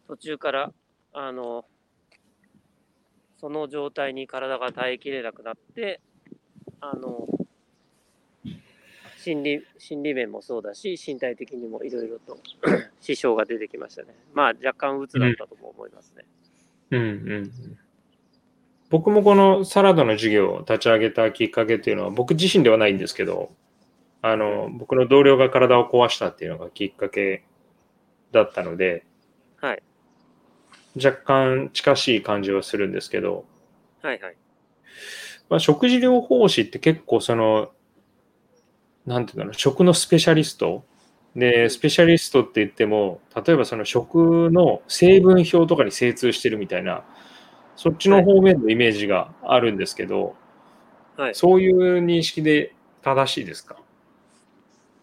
途中から、あの、その状態に体が耐えきれなくなって、あの、心理、心理面もそうだし、身体的にもいろいろと 支障が出てきましたね。まあ若干鬱だったとも思いますね。うんうんうん僕もこのサラダの授業を立ち上げたきっかけっていうのは僕自身ではないんですけどあの僕の同僚が体を壊したっていうのがきっかけだったのではい。若干近しい感じはするんですけど、はいはい。まあ、食事療法士って結構そのなんていうんだろう食のスペシャリスト。でスペシャリストって言っても例えばその食の成分表とかに精通してるみたいなそっちの方面のイメージがあるんですけど、はい。そういう認識で正しいですか？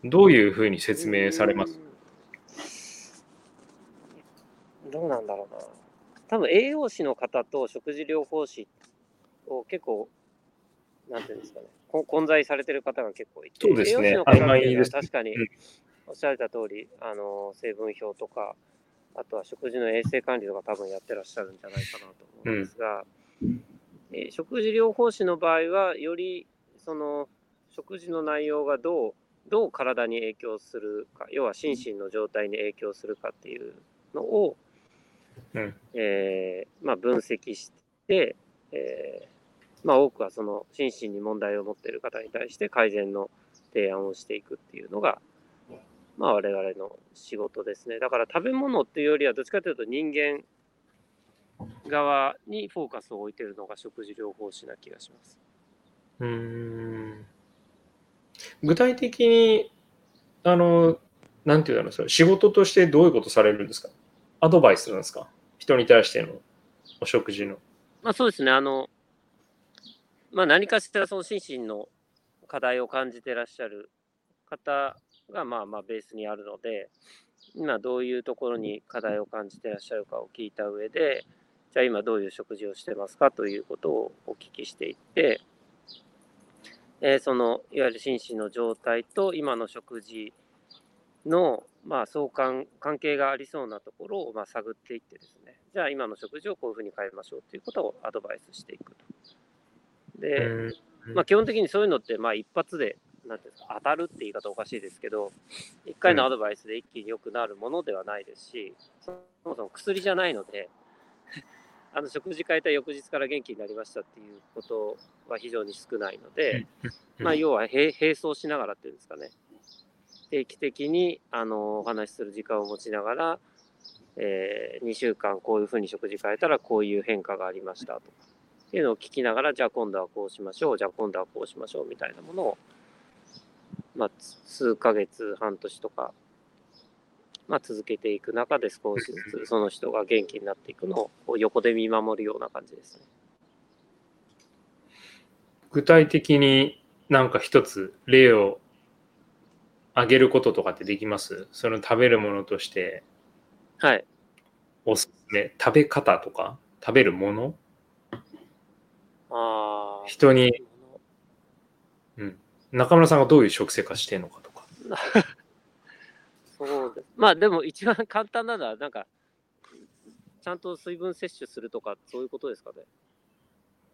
どういうふうに説明されます？どうなんだろうな。多分栄養士の方と食事療法士を結構、なんていうんですかね、こ混在されてる方が結構いて、そうですね。栄養士の方っていうのは確かにうん。おっしゃられた通り、あの成分表とか、あとは食事の衛生管理とか多分やってらっしゃるんじゃないかなと思うんですが、えー食事療法士の場合は、よりその食事の内容がどうどう体に影響するか、要は心身の状態に影響するかっていうのを、うんえーまあ、分析して、えーまあ、多くはその心身に問題を持っている方に対して改善の提案をしていくっていうのが、まあ我々の仕事ですね。だから食べ物っていうよりはどっちかというと人間側にフォーカスを置いてるのが食事療法士な気がします。うーん具体的に、あの、なんていうんだろう、それ仕事としてどういうことされるんですか？アドバイスなんですか？人に対してのお食事の。まあそうですね。あの、まあ何かしらその心身の課題を感じてらっしゃる方がまあまあベースにあるので、今どういうところに課題を感じてらっしゃるかを聞いた上で、じゃあ今どういう食事をしてますか？ということをお聞きしていって、えーそのいわゆる心身の状態と今の食事のまあ相関関係がありそうなところをまあ探っていってですね、じゃあ今の食事をこういうふうに変えましょうということをアドバイスしていくと。で、うん。まあ、基本的にそういうのって、まあ、一発で、なんていうんですか、当たるって言い方おかしいですけど、一回のアドバイスで一気に良くなるものではないですし、そもそも薬じゃないので、あの食事変えた翌日から元気になりましたっていうことは非常に少ないので、まあ、要は並並走しながらっていうんですかね、定期的にあのお話しする時間を持ちながら、え2週間こういうふうに食事変えたらこういう変化がありましたとかっていうのを聞きながら、じゃあ今度はこうしましょう、じゃあ今度はこうしましょうみたいなものを、まあ、つ数ヶ月、半年とか、まあ、続けていく中で少しずつ その人が元気になっていくのを横で見守るような感じですね。具体的になんか一つ例を挙げることとかってできます？その食べるものとしてはい。おすすめ、食べ方とか？食べるもの？ああ。人に中村さんがどういう食生活してるのかとか。そうです。まあでも一番簡単なのは、なんか、ちゃんと水分摂取するとか、そういうことですかね。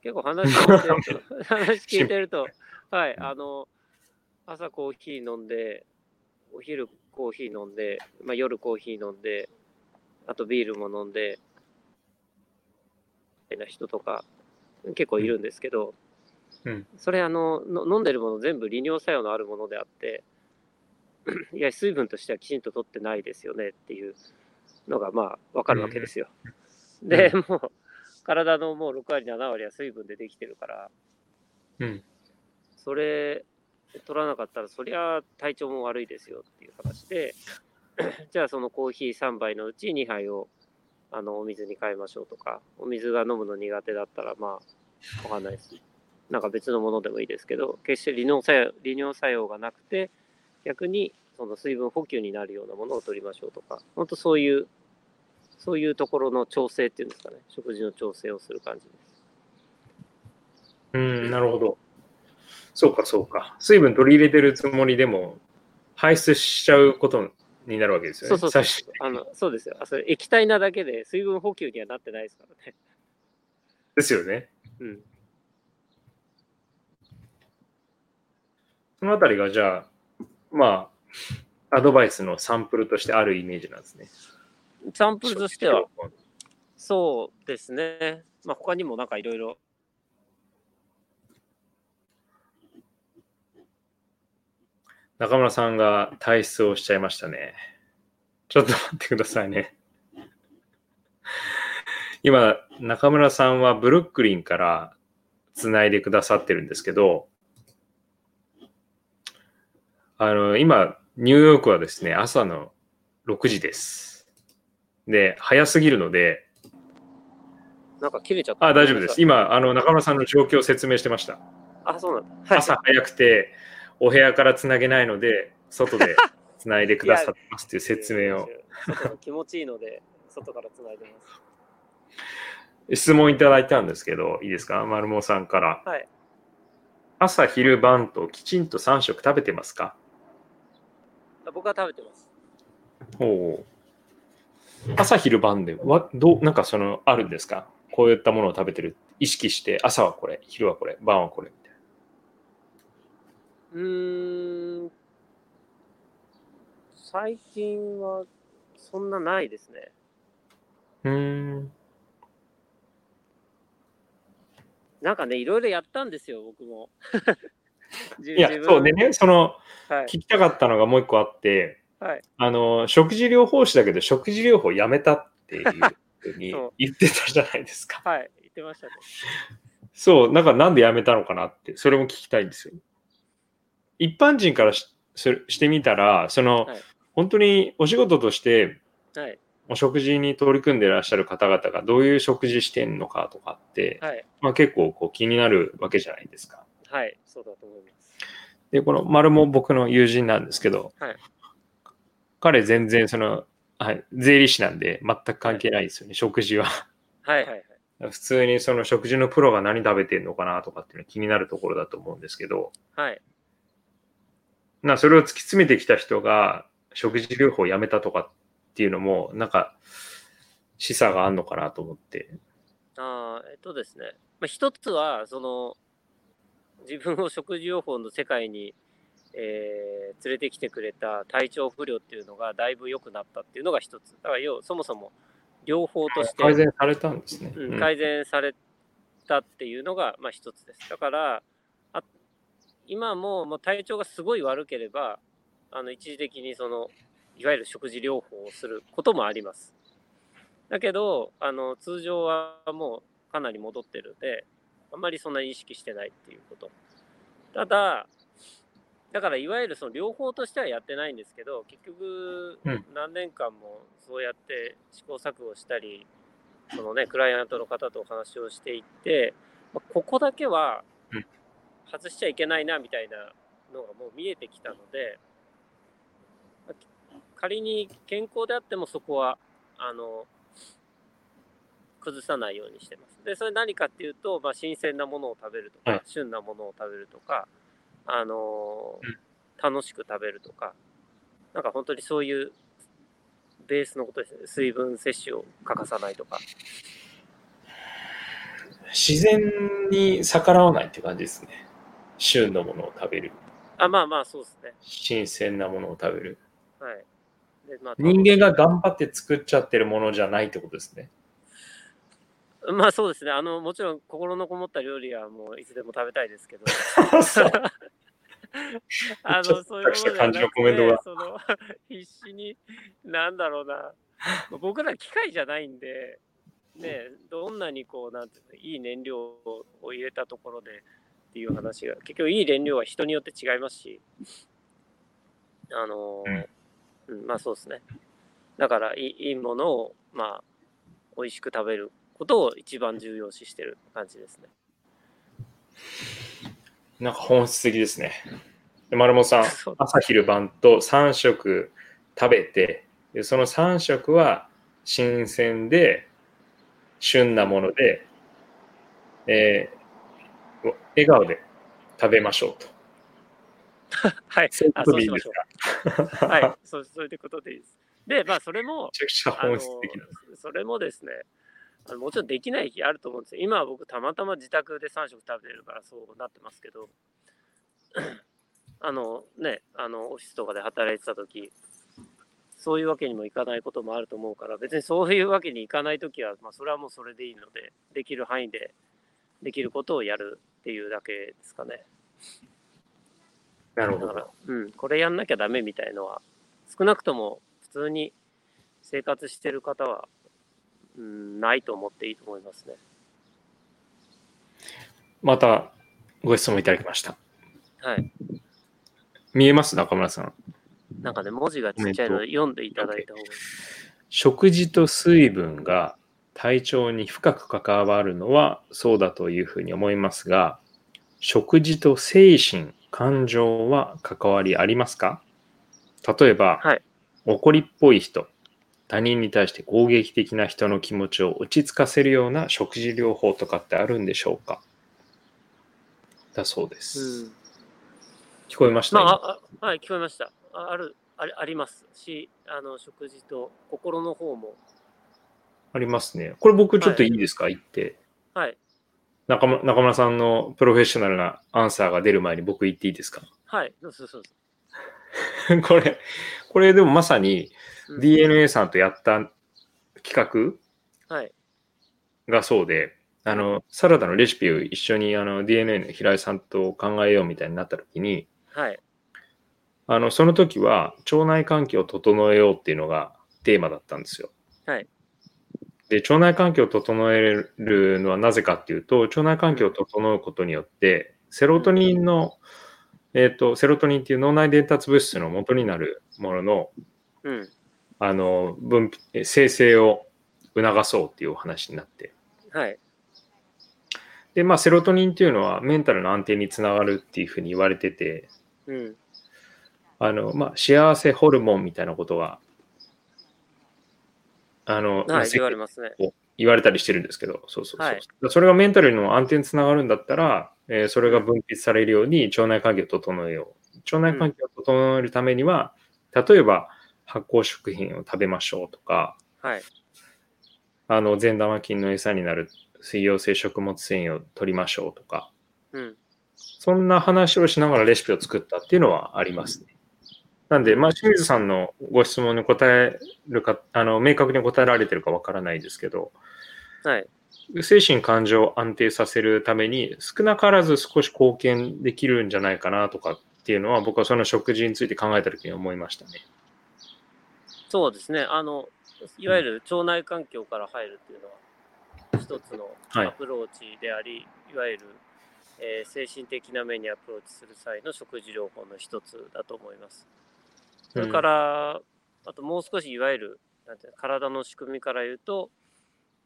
結構話聞いてると、話聞いてると、はい、あの、朝コーヒー飲んで、お昼コーヒー飲んで、まあ、夜コーヒー飲んで、あとビールも飲んで、みたいな人とか結構いるんですけど、うん。それあのの飲んでるもの全部利尿作用のあるものであって、いや、水分としてはきちんと取ってないですよねっていうのがまあわかるわけですよ。で、もう体のもう6割、7割は水分でできてるから、うん。それ取らなかったらそりゃ体調も悪いですよっていう話で、じゃあそのコーヒー3杯のうち2杯をあのお水に変えましょうとか、お水が飲むの苦手だったらまあわかんないです。なんか別のものでもいいですけど、決して利尿作用利尿作用がなくて、逆にその水分補給になるようなものを取りましょうとか、本当そういう、そういうところの調整っていうんですかね、食事の調整をする感じです。うん、なるほど。そうか、そうか。水分取り入れてるつもりでも、排出しちゃうことになるわけですよね。そうそうそうあのそうですよあそれ。液体なだけで水分補給にはなってないですからね。ですよね。うん。そのあたりが、じゃあ、まあ、アドバイスのサンプルとしてあるイメージなんですね。サンプルとしては、そうですね。まあ他にもなんかいろいろ。中村さんが体質をしちゃいましたね。ちょっと待ってくださいね。今、中村さんはブルックリンからつないでくださってるんですけど、あの、今、ニューヨークはですね、朝の6時です。で、早すぎるので、なんか切れちゃった。あ、大丈夫です。。今、あの、中村さんの状況を説明してました。あ、そうなんだ。はい朝早くて、お部屋からつなげないので、外でつないでくださってますっていう説明を。。気持ちいいので、外からつないでます。質問いただいたんですけど、いいですか丸毛さんから。はい。朝、昼、晩ときちんと3食食べてますか僕は食べてます。ほう。朝、昼、晩で、わどう、なんかその、あるんですかこういったものを食べてる。意識して、朝はこれ、昼はこれ、晩はこれ、うーん。最近はそんなないですね。な。うーん。なんかね、いろいろやったんですよ、僕も。いいや、そうでね、その、はい。聞きたかったのがもう一個あって、はい。あの、食事療法士だけど、食事療法やめたっていうふうに 言ってたじゃないですか。はい。言ってましたね。そう、だからなんでやめたのかなって、それも聞きたいんですよ。一般人からしすしてみたら、その、はい本当にお仕事としてはい。お食事に取り組んでいらっしゃる方々がどういう食事してんのかとかって、はい。まあ、結構こう気になるわけじゃないですか。はい。そうだと思います。で、この丸も僕の友人なんですけど、はい彼全然その、はい、税理士なんで全く関係ないですよね、食事は。はい。はい。はい。普通にその食事のプロが何食べてんのかなとかっていうのは気になるところだと思うんですけど、はい。なそれを突き詰めてきた人が食事療法をやめたとかっていうのも、なんか示唆があるのかなと思って。ああ、えっとですね。まあ、一つは、その、自分を食事療法の世界に、えー連れてきてくれた体調不良っていうのがだいぶ良くなったっていうのが一つ。だから要、そもそも療法として、改善されたんですね。うんうん改善されたっていうのが、まあ、一つです。だから、あ今ももう体調がすごい悪ければ、あの一時的にその、いわゆる食事療法をすることもあります。だけど、あの通常はもうかなり戻ってるんで、あんまりそんなに意識してないっていうこと。ただ、だからいわゆるその療法としてはやってないんですけど、結局うん何年間もそうやって試行錯誤したり、そのね、クライアントの方とお話をしていって、まあここだけはうん外しちゃいけないなみたいなのがもう見えてきたので、まあ仮に健康であってもそこは、あの、崩さないようにしてます。で、それ何かっていうと、まあ、新鮮なものを食べるとか、はい旬なものを食べるとか、あの楽しく食べるとか、なんか本当にそういうベースのことですね。水分摂取を欠かさないとか。自然に逆らわないって感じですね。旬のものを食べる。あ、まあまあ、そうですね。新鮮なものを食べる。はい。でまあ、人間が頑張って作っちゃってるものじゃないってことですね。まあそうですね。あの、もちろん心のこもった料理はもういつでも食べたいですけど。そう あの、そういうものじゃな感じのくコメントがて、その、必死に、なんだろうな。僕ら機械じゃないんで、ね、どんなにこう、なんていうの、いい燃料を入れたところでっていう話が、結局いい燃料は人によって違いますし、あのーうん、まあそうですね。だからいい、ものを、まあ、美味しく食べることを一番重要視してる感じですね。なんか本質的ですね。で丸本さん 朝昼晩と3食食べて、でその3食は新鮮で、旬なもので、えー笑顔で食べましょうと。はい。そういうあことでいいですかはい。そうそういうことでいいです。で、まあ、それもめ、ちゃくちゃあの本質的な。それもですね、あのもちろんできない日あると思うんですよ。今は僕、たまたま自宅で3食食べてるからそうなってますけど、あのね、あのオフィスとかで働いてた時そういうわけにもいかないこともあると思うから、別にそういうわけにいかない時は、まあ、それはもうそれでいいので、できる範囲でできることをやるっていうだけですかね。なるほど。、うん、これやんなきゃダメみたいのは、少なくとも普通に生活してる方は、うん、ないと思っていいと思いますね。またご質問いただきました。はい。見えます？中村さん。なんかね、文字がちっちゃいので読んでいただいた方がいい。食事と水分が体調に深く関わるのはそうだというふうに思いますが、食事と精神、感情は関わりありますか？例えば、はい怒りっぽい人、他人に対して攻撃的な人の気持ちを落ち着かせるような食事療法とかってあるんでしょうか？だそうです。うん。聞こえました、ま今あ、あはい、聞こえました。ああるありますし、あの、食事と心の方も、ありますね。これ僕ちょっといいですか、言って。はい、中村中村さんのプロフェッショナルなアンサーが出る前に僕言っていいですか？はい、そうそうそう。これ、これでもまさにうん DNA さんとやった企はい、画がそうで、あの、サラダのレシピを一緒にあの DNA の平井さんと考えようみたいになった時に、はい、あの、その時は腸内環境を整えようっていうのがテーマだったんですよ。はい。で、腸内環境を整えるのはなぜかっていうと、腸内環境を整うことによって、セロトニンの、えっ、と、セロトニンっていう脳内伝達物質の元になるものの、うん。あの、分泌、生成を促そうっていうお話になって。はい。で、まあ、セロトニンっていうのはメンタルの安定につながるっていうふうに言われてて、うん。あの、まあ、幸せホルモンみたいなことが、あの、まあはい、言われますね。言われたりしてるんですけど、そうそうそう。はいそれがメンタルの安定につながるんだったら、えーそれが分泌されるように腸内環境を整えよう。腸内環境を整えるためには、例えば発酵食品を食べましょうとか、はい。あの善玉菌の餌になる水溶性食物繊維を取りましょうとか、うん。そんな話をしながらレシピを作ったっていうのはありますね。なんで、まあ、清水さんのご質問に答えるか、あの、明確に答えられてるかわからないですけど、はい。精神感情を安定させるために少なからず少し貢献できるんじゃないかなとかっていうのは僕はその食事について考えた時に思いましたね。そうですね。あの、いわゆる腸内環境から入るっていうのは、一つのはいアプローチであり、い、わゆる、えー精神的な面にアプローチする際の食事療法の一つだと思います。それから、あともう少しいわゆるなんていう体の仕組みから言うと、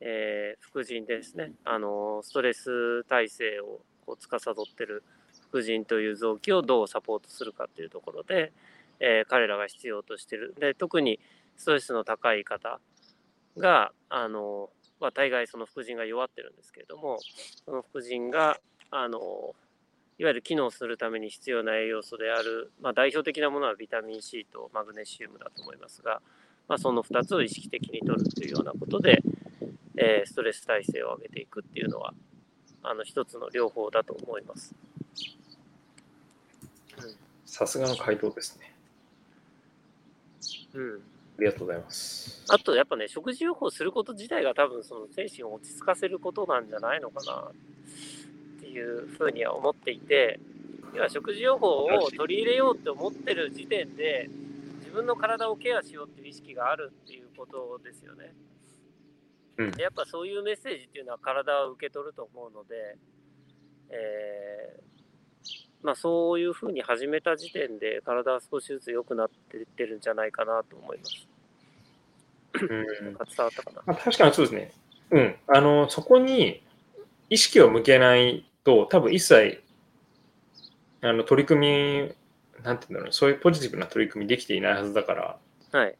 えー、副腎ですね。あのストレス耐性をこう司ってる副腎という臓器をどうサポートするかっていうところで、えー彼らが必要としてる。で特にストレスの高い方があの、まあ、大概その副腎が弱ってるんですけれどもその副腎があのいわゆる機能するために必要な栄養素である、まあ、代表的なものはビタミン C とマグネシウムだと思いますが、まあ、その2つを意識的に取るというようなことで、えーストレス耐性を上げていくっていうのはあの一つの療法だと思います。さすがの回答ですね。うん、ありがとうございます。あとやっぱね食事療法すること自体が多分その精神を落ち着かせることなんじゃないのかないうふうには思っていて要は食事療法を取り入れようって思ってる時点で自分の体をケアしようっていう意識があるっていうことですよね。うんやっぱそういうメッセージっていうのは体を受け取ると思うので、えーまあ、そういうふうに始めた時点で体は少しずつ良くなっていってるんじゃないかなと思います。うん伝わったかな？まあ、確かにそうですね。うん。あの、そこに意識を向けないと、多分一切、あの、取り組み、なんていうんだろう、そういうポジティブな取り組みできていないはずだから、はい。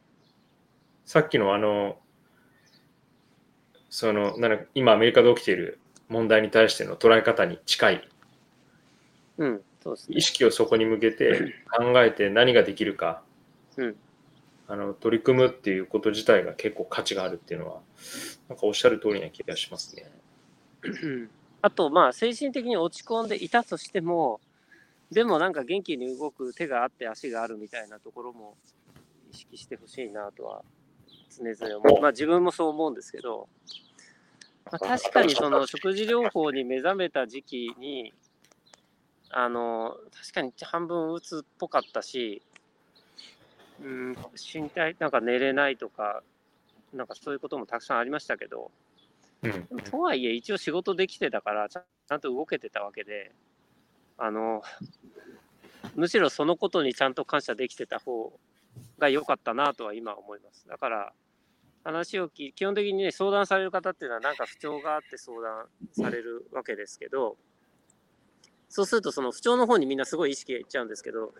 さっきのあの、その、なんか今アメリカで起きている問題に対しての捉え方に近いうん、そうですね意。識をそこに向けて考えて何ができるか、うんあの取り組むっていうこと自体が結構価値があるっていうのはなんかおっしゃる通りな気がしますね。うんあと、まあ、精神的に落ち込んでいたとしても、でもなんか元気に動く手があって足があるみたいなところも意識してほしいなとは常々思う。まあ自分もそう思うんですけど、まあ、確かにその食事療法に目覚めた時期に、あの、確かに半分うつっぽかったし、うん、身体、なんか寝れないとか、なんかそういうこともたくさんありましたけど、うんとはいえ、一応仕事できてたから、ちゃんと動けてたわけで、あの、むしろそのことにちゃんと感謝できてた方が良かったなとは今思います。だから、話を聞き、基本的にね、相談される方っていうのは、なんか不調があって相談されるわけですけど、そうすると、その不調の方にみんなすごい意識がいっちゃうんですけど、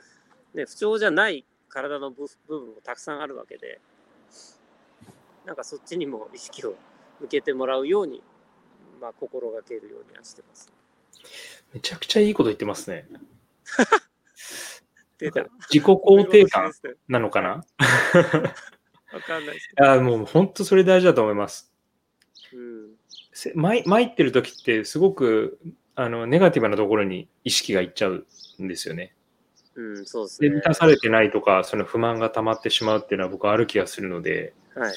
ね、不調じゃない体の部部分もたくさんあるわけで、なんかそっちにも意識を向けてもらうように、まあ、心がけるようにはしてます。めちゃくちゃいいこと言ってますね。自己肯定感わなのかな？かんないですけあもう本当それ大事だと思います。ど。うん。せ参参ってる時ってすごくあのネガティブなところに意識がいっちゃうんですよね。うん、そうですでね。満たされてないとかその不満が溜まってしまうっていうのは僕はある気がするのではい。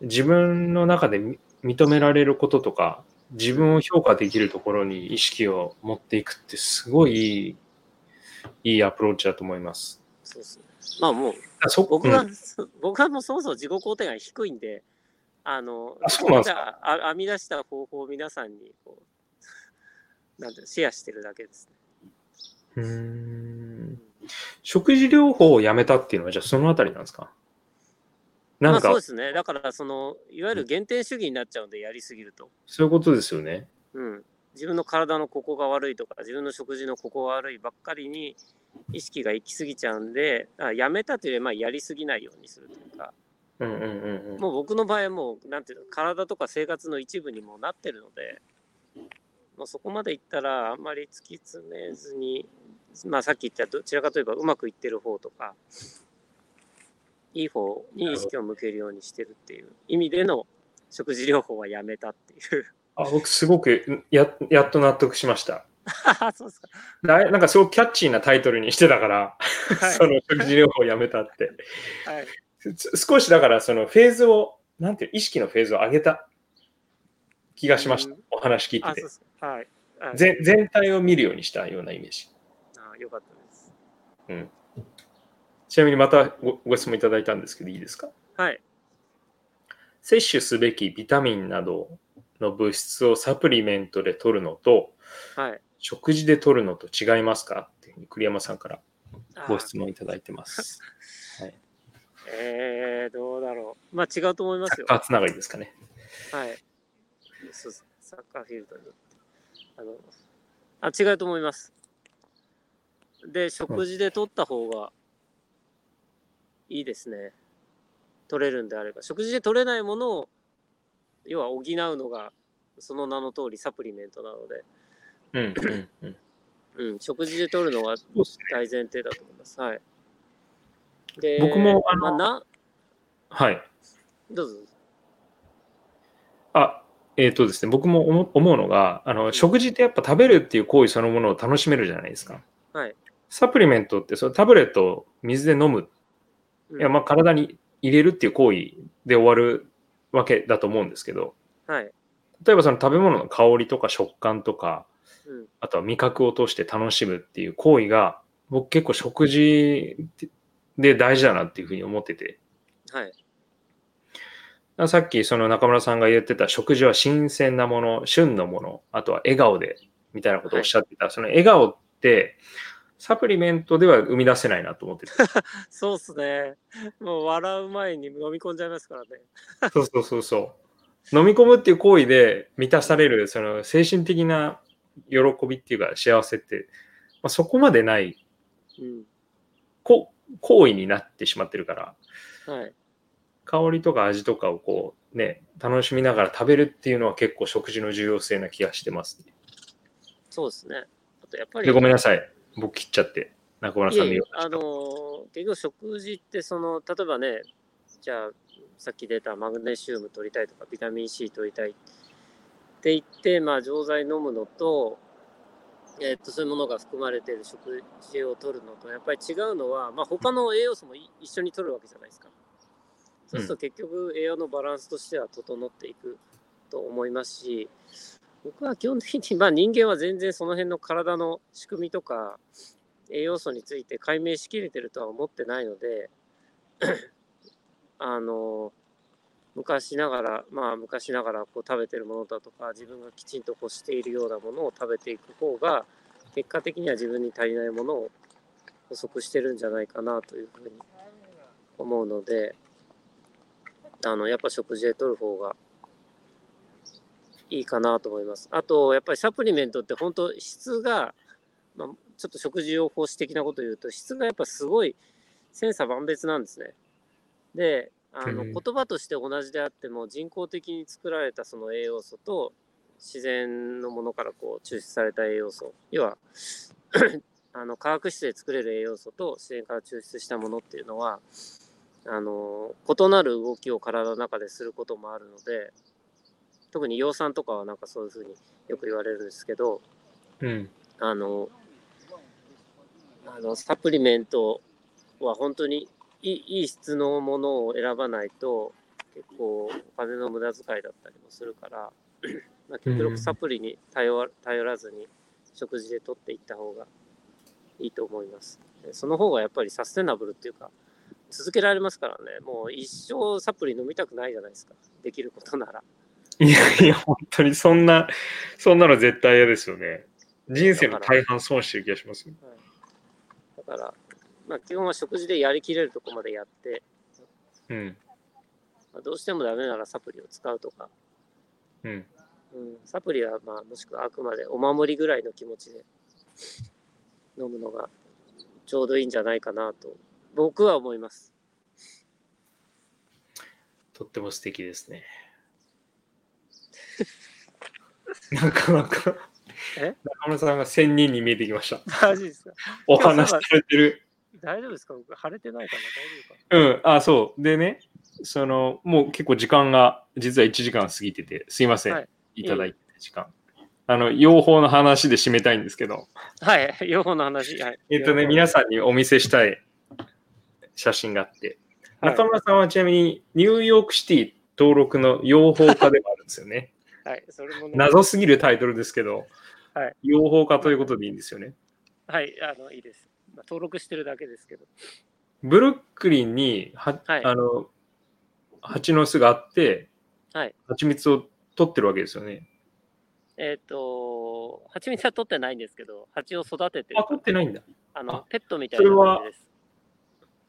自分の中でみ認められることとか自分を評価できるところに意識を持っていくってすごいいいいいアプローチだと思います。そうですね。まあもう、僕は、う ん僕はもうそもそも自己肯定感低いんで、あの、あそうなんですか？あ編み出した方法を皆さんにこう、なんてシェアしてるだけですね。うーん食事療法をやめたっていうのは、じゃあそのあたりなんですか？なんかまあそうで、すね。だから、その、いわゆる減点主義になっちゃうんで、やりすぎると。そういうことですよね。うん。自分の体のここが悪いとか、自分の食事のここが悪いばっかりに意識が行き過ぎちゃうんで、あやめたというより、まあ、やりすぎないようにするというか、うんうんうんうん。もう僕の場合はもう、なんていうの、体とか生活の一部にもなってるので、もうそこまでいったら、あんまり突き詰めずに、まあさっき言ったどちらかといえばうまくいってる方とか、いい方に意識を向けるようにしてるっていう意味での食事療法はやめたっていう。あ僕、すごくややっと納得しました。そうですか。だいなんかすごくキャッチーなタイトルにしてたから、はいその食事療法をやめたって。はい。す少しだからそのフェーズを、なんていう、意識のフェーズを上げた気がしましたうん。お話聞いあ、てて。はい。はい全。全体を見るようにしたようなイメージ。あよかったです。うん。ちなみにまたごご質問いただいたんですけど、いいですか？はい。摂取すべきビタミンなどの物質をサプリメントで取るのと、はい。食事で取るのと違いますか？っていうふうに栗山さんからあご質問いただいてます。はい、えー、どうだろう。まあ違うと思いますよ。サッカーつながりですかね。はい。サッカーフィールドに。あの、あ、違うと思います。で、食事で取った方がいいですね。取れるんであれば。食事で取れないものを、要は補うのが、その名の通りサプリメントなので、うんうんうん。うん、食事で取るのが大前提だと思います。はい。で、僕もあのまあ、な、はい。どうぞ。あ、えっ、とですね、僕も思思うのが、あの食事ってやっぱ食べるっていう行為そのものを楽しめるじゃないですか。はい。サプリメントってそのタブレットを水で飲む、うんいやまあ体に入れるっていう行為で終わるわけだと思うんですけど、はい。例えばその食べ物の香りとか食感とか、うん。あとは味覚を通して楽しむっていう行為が、僕結構食事で大事だなっていうふうに思ってて、はい。さっきその中村さんが言ってた食事は新鮮なもの、旬のもの、あとは笑顔でみたいなことをおっしゃってた、その笑顔ってサプリメントでは生み出せないなと思ってて。そうっすね。もう笑う前に飲み込んじゃいますからね。そうそうそうそう。飲み込むっていう行為で満たされるその精神的な喜びっていうか幸せって、まあ、そこまでないうん。こ行為になってしまってるから、はい。香りとか味とかをこうね、楽しみながら食べるっていうのは結構食事の重要性な気がしてます、ね。そうですね。あとやっぱり。で、ごめんなさい。僕切っちゃって。中村さんあのー結局食事ってその例えばねじゃあさっき出たマグネシウム取りたいとかビタミン C 取りたいって言ってまあ錠剤飲むのと,、えっとそういうものが含まれている食事を取るのとやっぱり違うのは、まあ、他の栄養素もい一緒に取るわけじゃないですか。そうすると結局栄養のバランスとしては整っていくと思いますし僕は基本的に、まあ、人間は全然その辺の体の仕組みとか栄養素について解明しきれてるとは思ってないのであの昔ながらまあ昔ながらこう食べてるものだとか自分がきちんと欲しているようなものを食べていく方が結果的には自分に足りないものを補足してるんじゃないかなというふうに思うのであのやっぱ食事で取る方がいいかなと思います。あとやっぱりサプリメントって本当質がまあ、ちょっと食事療法士的なことを言うと質がやっぱすごい千差万別なんですね。であのうん言葉として同じであっても人工的に作られたその栄養素と自然のものからこう抽出された栄養素要は あの化学質で作れる栄養素と自然から抽出したものっていうのはあの異なる動きを体の中ですることもあるので特に葉酸とかはなんかそういうふうによく言われるんですけどうん。あのあのサプリメントは本当にいいいい質のものを選ばないと結構お金の無駄遣いだったりもするから、まあ、極うん力サプリに頼ら頼らずに食事で取っていった方がいいと思います。でその方がやっぱりサステナブルっていうか、続けられますからね。もう一生サプリ飲みたくないじゃないですか。できることなら。いやいや、本当にそんな、そんなの絶対嫌ですよね。人生の大半損してる気がしますよ。だから、まあ基本は食事でやりきれるとこまでやって、うん。まあどうしてもダメならサプリを使うとか、うん。うん、サプリはまあもしくはあくまでお守りぐらいの気持ちで飲むのがちょうどいいんじゃないかなと僕は思います。とっても素敵ですね。なかなか、え？中村さんが仙人に見えてきました。マジですか？お話しされてる。大丈夫ですか？僕腫れてないかな大丈夫かうん、あ、そう。でね、その、もう結構時間が、実は1時間過ぎてて、すいません。はいい、ただいて時間。あの、養蜂の話で締めたいんですけど、はい、両方の話。はい、えっとね、皆さんにお見せしたい写真があって、はい中村さんはちなみにニューヨークシティ登録の養蜂家でもあるんですよね。はい、それもね、謎すぎるタイトルですけど、はい養蜂家ということでいいんですよね。はい、あの、いいです。まあ、登録してるだけですけど。ブルックリンには、はいあの蜂の巣があって、はい蜂蜜を取ってるわけですよね。えっ、と、蜂蜜は取ってないんですけど、蜂を育ててるあ、。取ってないんだ。あのあ、ペットみたいな感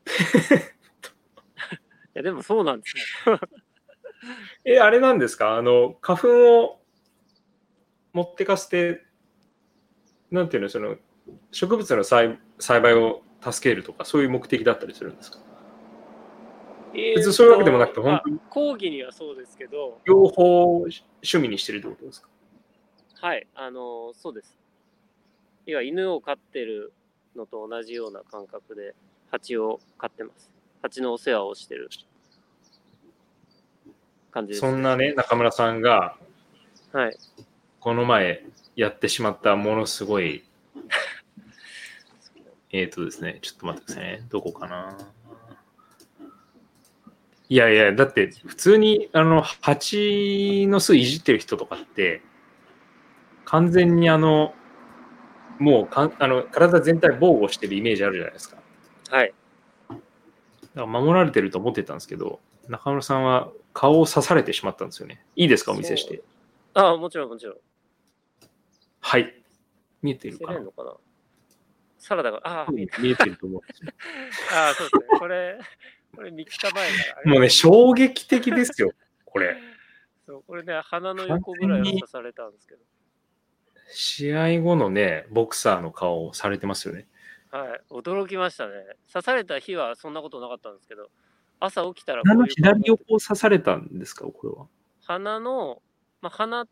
じです。いや、でもそうなんですよ。え、あれなんですか？あの、花粉を持ってかせて、なんていうの、その、植物の栽栽培を助けるとか、そういう目的だったりするんですか？別にそういうわけでもなくて本当に。まあ講義にはそうですけど、養蜂を趣味にしてるってことですか？はい、あの、そうです。要は犬を飼ってるのと同じような感覚で、蜂を飼ってます。蜂のお世話をしてる感じです。そんなね、中村さんが、はい。この前やってしまったものすごい、えっとですね、ちょっと待ってくださいね。どこかな。いやいや、だって普通にあの蜂の巣いじってる人とかって、完全にあの、もうかんあの体全体防護してるイメージあるじゃないですか。はい。だから守られてると思ってたんですけど、中村さんは顔を刺されてしまったんですよね。いいですか、お見せして。あもちろんもちろん。はい。見えてるか？なれるのかな？サラダが、ああ、見えてると思うんですよ。ああ、そうですね。これ、これ3日前から。もうね、衝撃的ですよ、これ。そうこれね、鼻の横ぐらいは刺されたんですけど。試合後のね、ボクサーの顔をされてますよね。はい。驚きましたね。刺された日はそんなことなかったんですけど、朝起きたらこ鼻の左横を刺されたんですか、これは。鼻の、まあ、鼻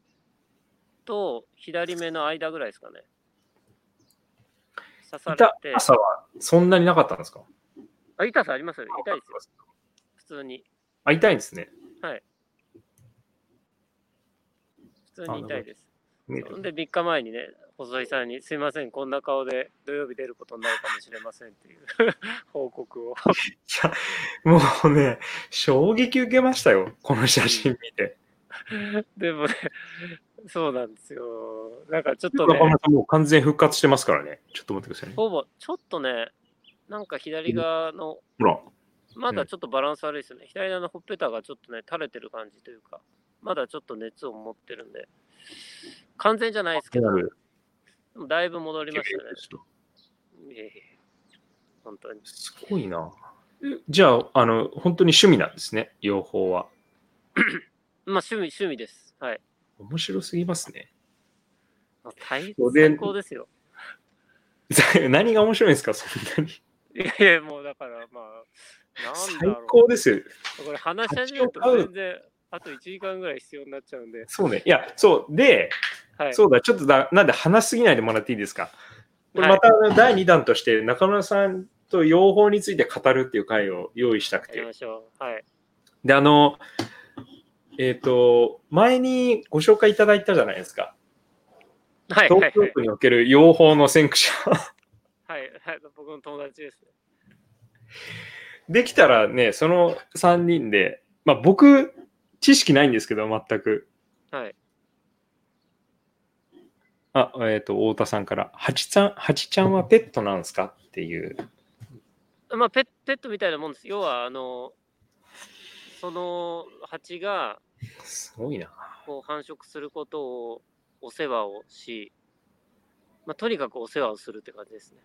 と左目の間ぐらいですかね。刺され痛て、さはそんなになかったんですか？あ痛さありますよ。痛いですよ。普通に。あ、痛いんですね。普通に痛いです。で3日前にね、細井さんに、すいません、こんな顔で土曜日出ることになるかもしれませんっていう 報告を。もうね、衝撃受けましたよ、この写真見て。でもね、そうなんですよ。なんかちょっとね、もう完全復活してますからね。ちょっと待ってくださいね。ほぼ、ちょっとね、なんか左側の、ほら。まだちょっとバランス悪いですよね。左側のほっぺたがちょっとね、垂れてる感じというか、まだちょっと熱を持ってるんで、完全じゃないですけど、でもだいぶ戻りましたね。いえ本当に。すごいな。えじゃあ、あの、本当に趣味なんですね、養蜂は。まあ趣味、趣味です。はい。面白すぎますね。まあ大最高ですよ。何が面白いんですか、そんなに。いやいや、もうだから、まあ、なんだ最ろう。高ですよ。これ話し始めると全然、あと1時間ぐらい必要になっちゃうんで、そうね。いや、そう。で、はい。そうだ、ちょっとだ、なんで話しすぎないでもらっていいですか？これはいまた第2弾として中村さんと養蜂について語るっていう回を用意したくてやりま。しょう。はい。で、あの、えっ、と、前にご紹介いただいたじゃないですか。はい。はい。東京都における養蜂の先駆者。はい。はい。僕の友達ですね。できたらね、その3人で、まあ僕、知識ないんですけど、全く。はい。あ、えっ、と、太田さんから、ハチちゃん、ハチちゃんはペットなんですかっていう。まあペッ、ペットみたいなもんです。要は、あの、その蜂がすごいな。こう繁殖することをお世話をし、まあ、とにかくお世話をするって感じですね。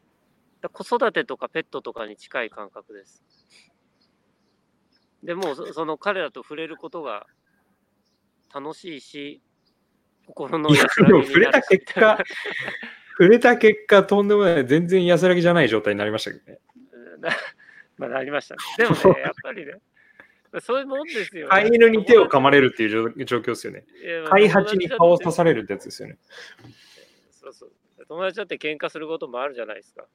だ子育てとかペットとかに近い感覚です。でもうそその彼らと触れることが楽しいし、心の安らぎになるしでも触れた結果、触れた結果、とんでもない、全然安らぎじゃない状態になりましたけどね。まあなりましたね。でもね、やっぱりね、そういうもんですよ、ね。飼い犬に手を噛まれるっていう状状況ですよね。飼い蜂に顔を刺されれるってやつですよね。そうそう。友達だって喧嘩することもあるじゃないですか。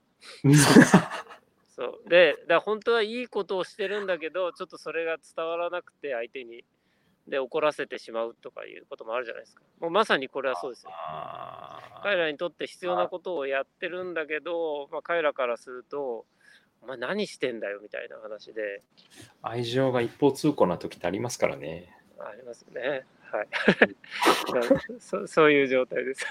そう。で、だ本当はいいことをしてるんだけど、ちょっとそれが伝わらなくて相手に、で、怒らせてしまうとかいうこともあるじゃないですか。もうまさにこれはそうですよ。あ彼らにとって必要なことをやってるんだけど、まあ、彼らからすると、お前何してんだよみたいな話でー愛情が一方通行な時ってありますからね。ありますよね。はい。そそういう状態です。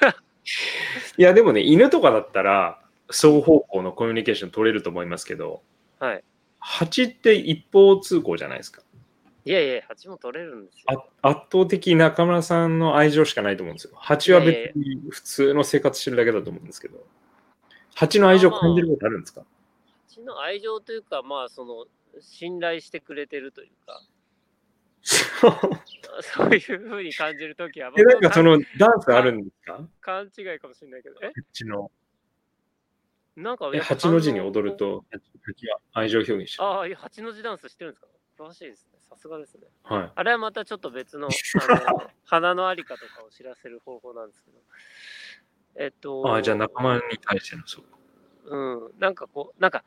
いや、でもね、犬とかだったら、双方向のコミュニケーション取れると思いますけど、はい。蜂って一方通行じゃないですか。いやいや、蜂も取れるんですよ。あ圧倒的中村さんの愛情しかないと思うんですよ。蜂は別に普通の生活してるだけだと思うんですけど、蜂の愛情感じることあるんですか？蜂の愛情というか、まあ、その、信頼してくれてるというか、そういうふうに感じるときは、え、なんか僕そのダンスあるんですか？勘違いかもしれないけど、え？蜂の。なんか八の字に踊ると、愛情表現し。ああ、八の字ダンスしてるんですか？詳しいですね。さすがですね。はい。あれはまたちょっと別の、あの 花のありかとかを知らせる方法なんですけど。えっと、あじゃあ仲間に対してのそう。うん、なんかこう、なんか、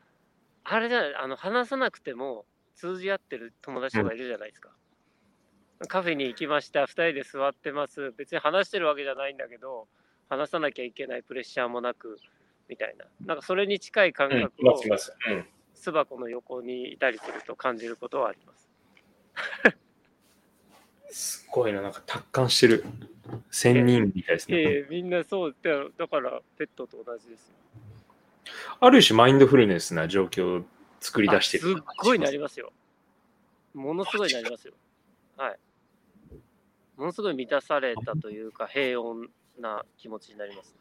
あれじゃない、あの、話さなくても通じ合ってる友達とかいるじゃないですか。カフェに行きました、二人で座ってます。別に話してるわけじゃないんだけど、話さなきゃいけないプレッシャーもなく、みたいな。なんかそれに近い感うん、覚を。巣箱の横にいたりすると感じることはあります。すごいな、なんか達観してる。仙人みたいですね。ええみんなそうだだからペットと同じですよ。ある種マインドフルネスな状況を作り出してる。あすっごいなりますよ。ものすごいなりますよ。はい。ものすごい満たされたというか、平穏な気持ちになります。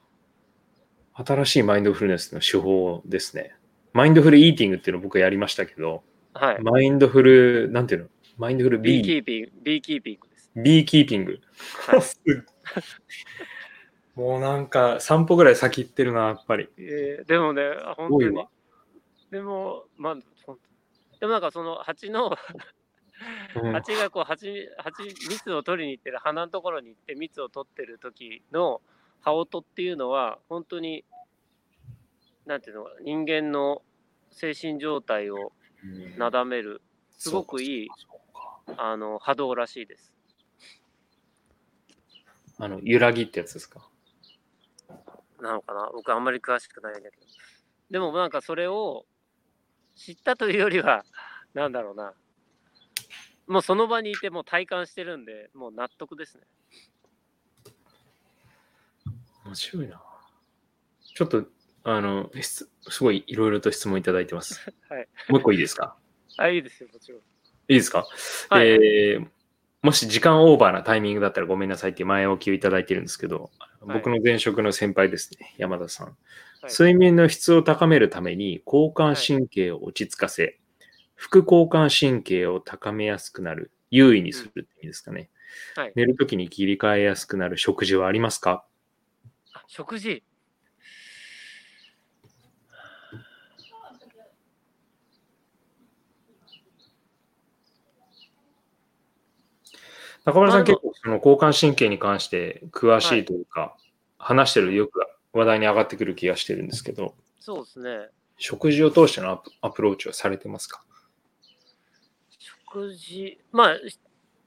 新しいマインドフルネスの手法ですね。マインドフルイーティングっていうのを僕やりましたけど、はい。マインドフル、なんていうの？マインドフルビーキーピング、ビーキーピングです。ビーキーピング。もうなんか散歩ぐらい先行ってるな、やっぱり。えーでもね、あ本当に。でも、まあ、でもなんかその蜂の、うん蜂がこう蜂、蜂、蜜を取りに行ってる花のところに行って蜜を取ってる時の羽音っていうのは、本当に、なんていうのかな、人間の精神状態をなだめる、すごくいいあの波動らしいです。あの、揺らぎってやつですか？なのかな？僕あんまり詳しくないんだけど。でもなんかそれを知ったというよりは、なんだろうな。もうその場にいてもう体感してるんで、もう納得ですね。面白いな。ちょっと、あの、質すごいいろいろと質問いただいてます。はい。もう一個いいですか？あ、いいですよ、もちろん。いいですか、はいえーもし時間オーバーなタイミングだったらごめんなさいって前置きをいただいてるんですけど、はい僕の前職の先輩ですね、山田さん。はい睡眠の質を高めるために交感神経を落ち着かせ、副交感神経を高めやすくなる、優位にするって意味ですかね。はい。寝るときに切り替えやすくなる食事はありますか？あ食事。中村さん結構その交感神経に関して詳しいというか、話してるよく話題に上がってくる気がしてるんですけど、そうですね。食事を通してのアプアプローチはされてますか？食事。まあ、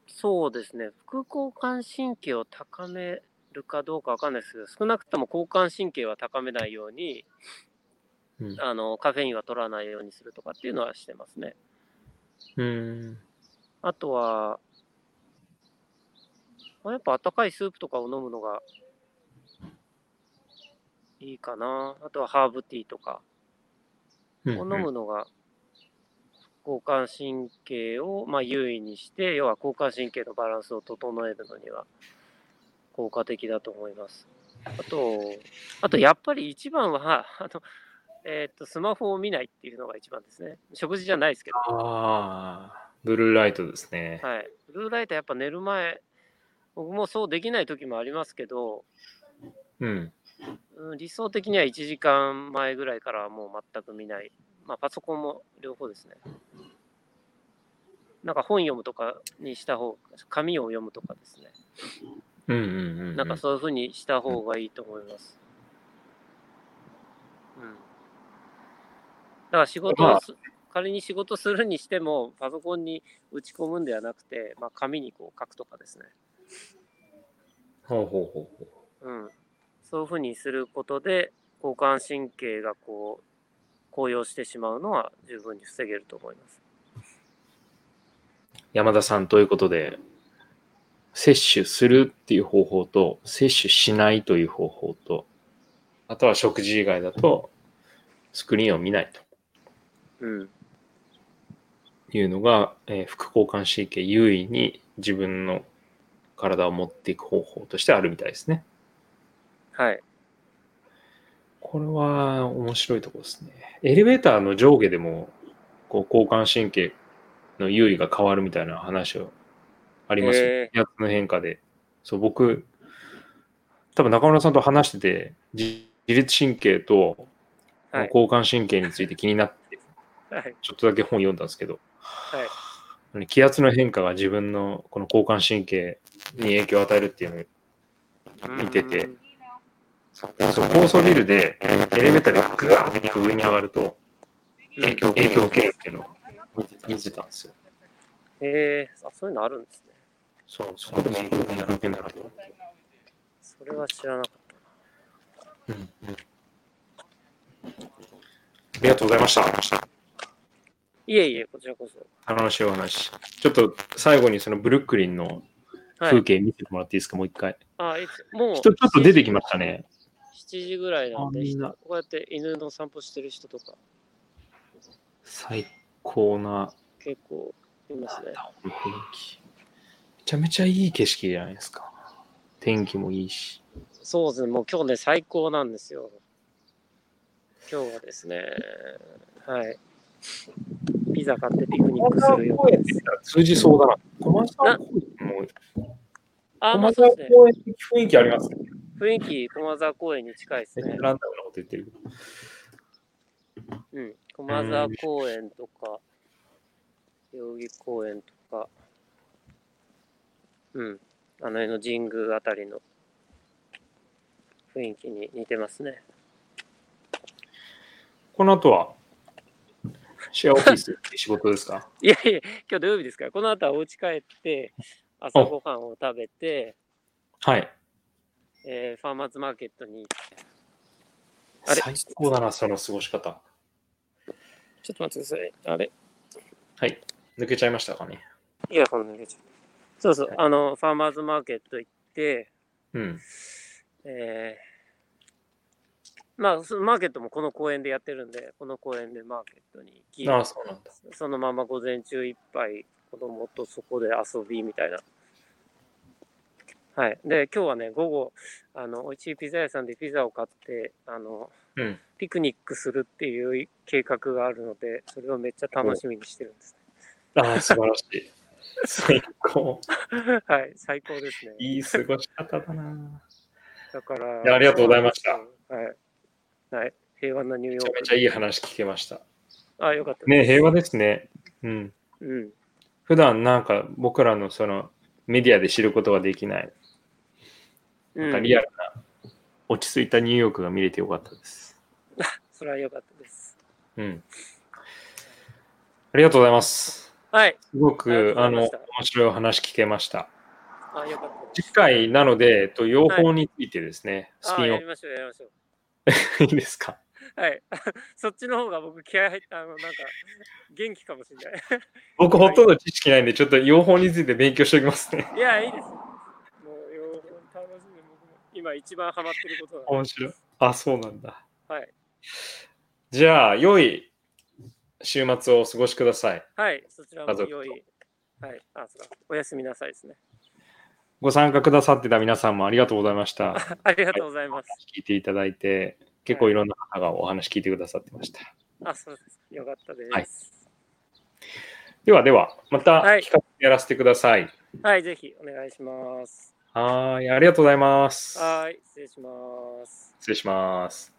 そうですね。副交感神経を高めるかどうかわかんないですけど、少なくとも交感神経は高めないように、うんあのカフェインは取らないようにするとかっていうのはしてますね。うーん。あとは、まあやっぱ温かいスープとかを飲むのがいいかな。あとはハーブティーとかうんを飲むのが、交感神経をまあ優位にして、要は交感神経のバランスを整えるのには効果的だと思います。あと、あとやっぱり一番は、あの、えっと、スマホを見ないっていうのが一番ですね。食事じゃないですけど。ああ、ブルーライトですね。はい。ブルーライトやっぱ寝る前、僕もそうできない時もありますけど、うん。うん、理想的には1時間前ぐらいからはもう全く見ない。まあ、パソコンも両方ですね。なんか本読むとかにした方紙を読むとかですね。うんうんうんうん。なんかそういうふうにした方がいいと思います。うん。だから仕事をす、仮に仕事するにしても、パソコンに打ち込むんではなくて、まあ、紙にこう書くとかですね。ほうほうほうほうん。そういうふうにすることで、交感神経がこう、高揚してしまうのは十分に防げると思います。う。山田さんということで、摂取するっていう方法と、摂取しないという方法と、あとは食事以外だと、スクリーンを見ないうん。というのが、えー副交感神経優位に自分の体を持っていく方法としてあるみたいですね。はい。これは面白いところですね。エレベーターの上下でも、こう、交感神経の優位が変わるみたいな話をありますよ。へ気圧の変化で。そう、僕、多分中村さんと話してて、自自律神経とはい。交感神経について気になって、はい。ちょっとだけ本読んだんですけど、はい。気圧の変化が自分のこの交感神経に影響を与えるっていうのを見ててうんそう、高層ビルでエレベーターでグワーッと上に上がると影響影響を受けるっていうのを見てたんですよ。へえあ、そういうのあるんですね。そう、そこでもんだなと思って。それは知らなかっうんうんありがとうございました。た。いえいえ、こちらこそ。楽しいお話。ちょっと最後にそのブルックリンのはい。風景見せてもらっていいですか、もう一回。あ、いつもう、人ちょっと出てきましたね。7時ぐらいなんで、あみんなこうやって犬の散歩してる人とか最高な結構いますね。雰囲気。めちゃめちゃいい景色じゃないですか。天気もいいし。そうですね、もう今日ね、最高なんですよ。今日はですね、はい。ピザ買ってピクニックするようです。通じそうだな。駒沢公園もあ、まあ駒沢そうですね。公園的雰囲気あります？ね。雰囲気、駒沢公園に近いですね。ランダムなこと言ってる。うん。駒沢公園とか、代々木公園とか、うん。あの辺の神宮あたりの雰囲気に似てますね。この後は、シェアオフィス仕事ですか？いやいや、今日土曜日ですから、この後はお家帰って、朝ごはんを食べて、はい。えーファーマーズマーケットにあれ？最高だな、その過ごし方。ちょっと待ってください。あれ？はい。抜けちゃいましたかね？イヤホン抜けちゃった。そうそうはい、あの、ファーマーズマーケット行って、うん。えーまあ、そのマーケットもこの公園でやってるんで、この公園でマーケットに行き、ああ、そうなんだ。そのまま午前中いっぱい子供とそこで遊びみたいな。はい。で、今日はね、午後、あの、美味しいピザ屋さんでピザを買って、あの、うん。ピクニックするっていう計画があるので、それをめっちゃ楽しみにしてるんですああ、素晴らしい。最高。ね。はい、最高ですね。いい過ごし方だな。だから、ありがとうございましたはい。はい。平和なニューヨーク。めちゃめちゃいい話聞けました。あ、よかったね平和ですね。うん。うん。普段なんか僕らのそのメディアで知ることができない、うんなんかリアルな、落ち着いたニューヨークが見れてよかったです。それはよかったです。うん。ありがとうございます。はい。すごくあの面白いお話聞けました。あ、よかった。次回なので、えっと養蜂についてですね、スあ、ピンオフやりましょう、やりましょう。いいですか？はい。そっちの方が僕気合入った、あの、なんか、元気かもしれない。僕ほとんど知識ないんで、ちょっと養蜂について勉強しておきますね。いや、いいですよ。もう、よ楽しんで、僕も今一番ハマってること。面白い。あ、そうなんだ。はい。じゃあ、良い週末をお過ごしください。はい。そちらも良い。はい。あ。おやすみなさいですね。ご参加くださってた皆さんもありがとうございました。ありがとうございます。聞いていただいて、結構いろんな方がお話聞いてくださってました。あ、そうですか。よかったです。はいではでは、またはい企画やらせてください。はい、ぜひお願いします。はーい、ありがとうございます。はい、失礼します。失礼します。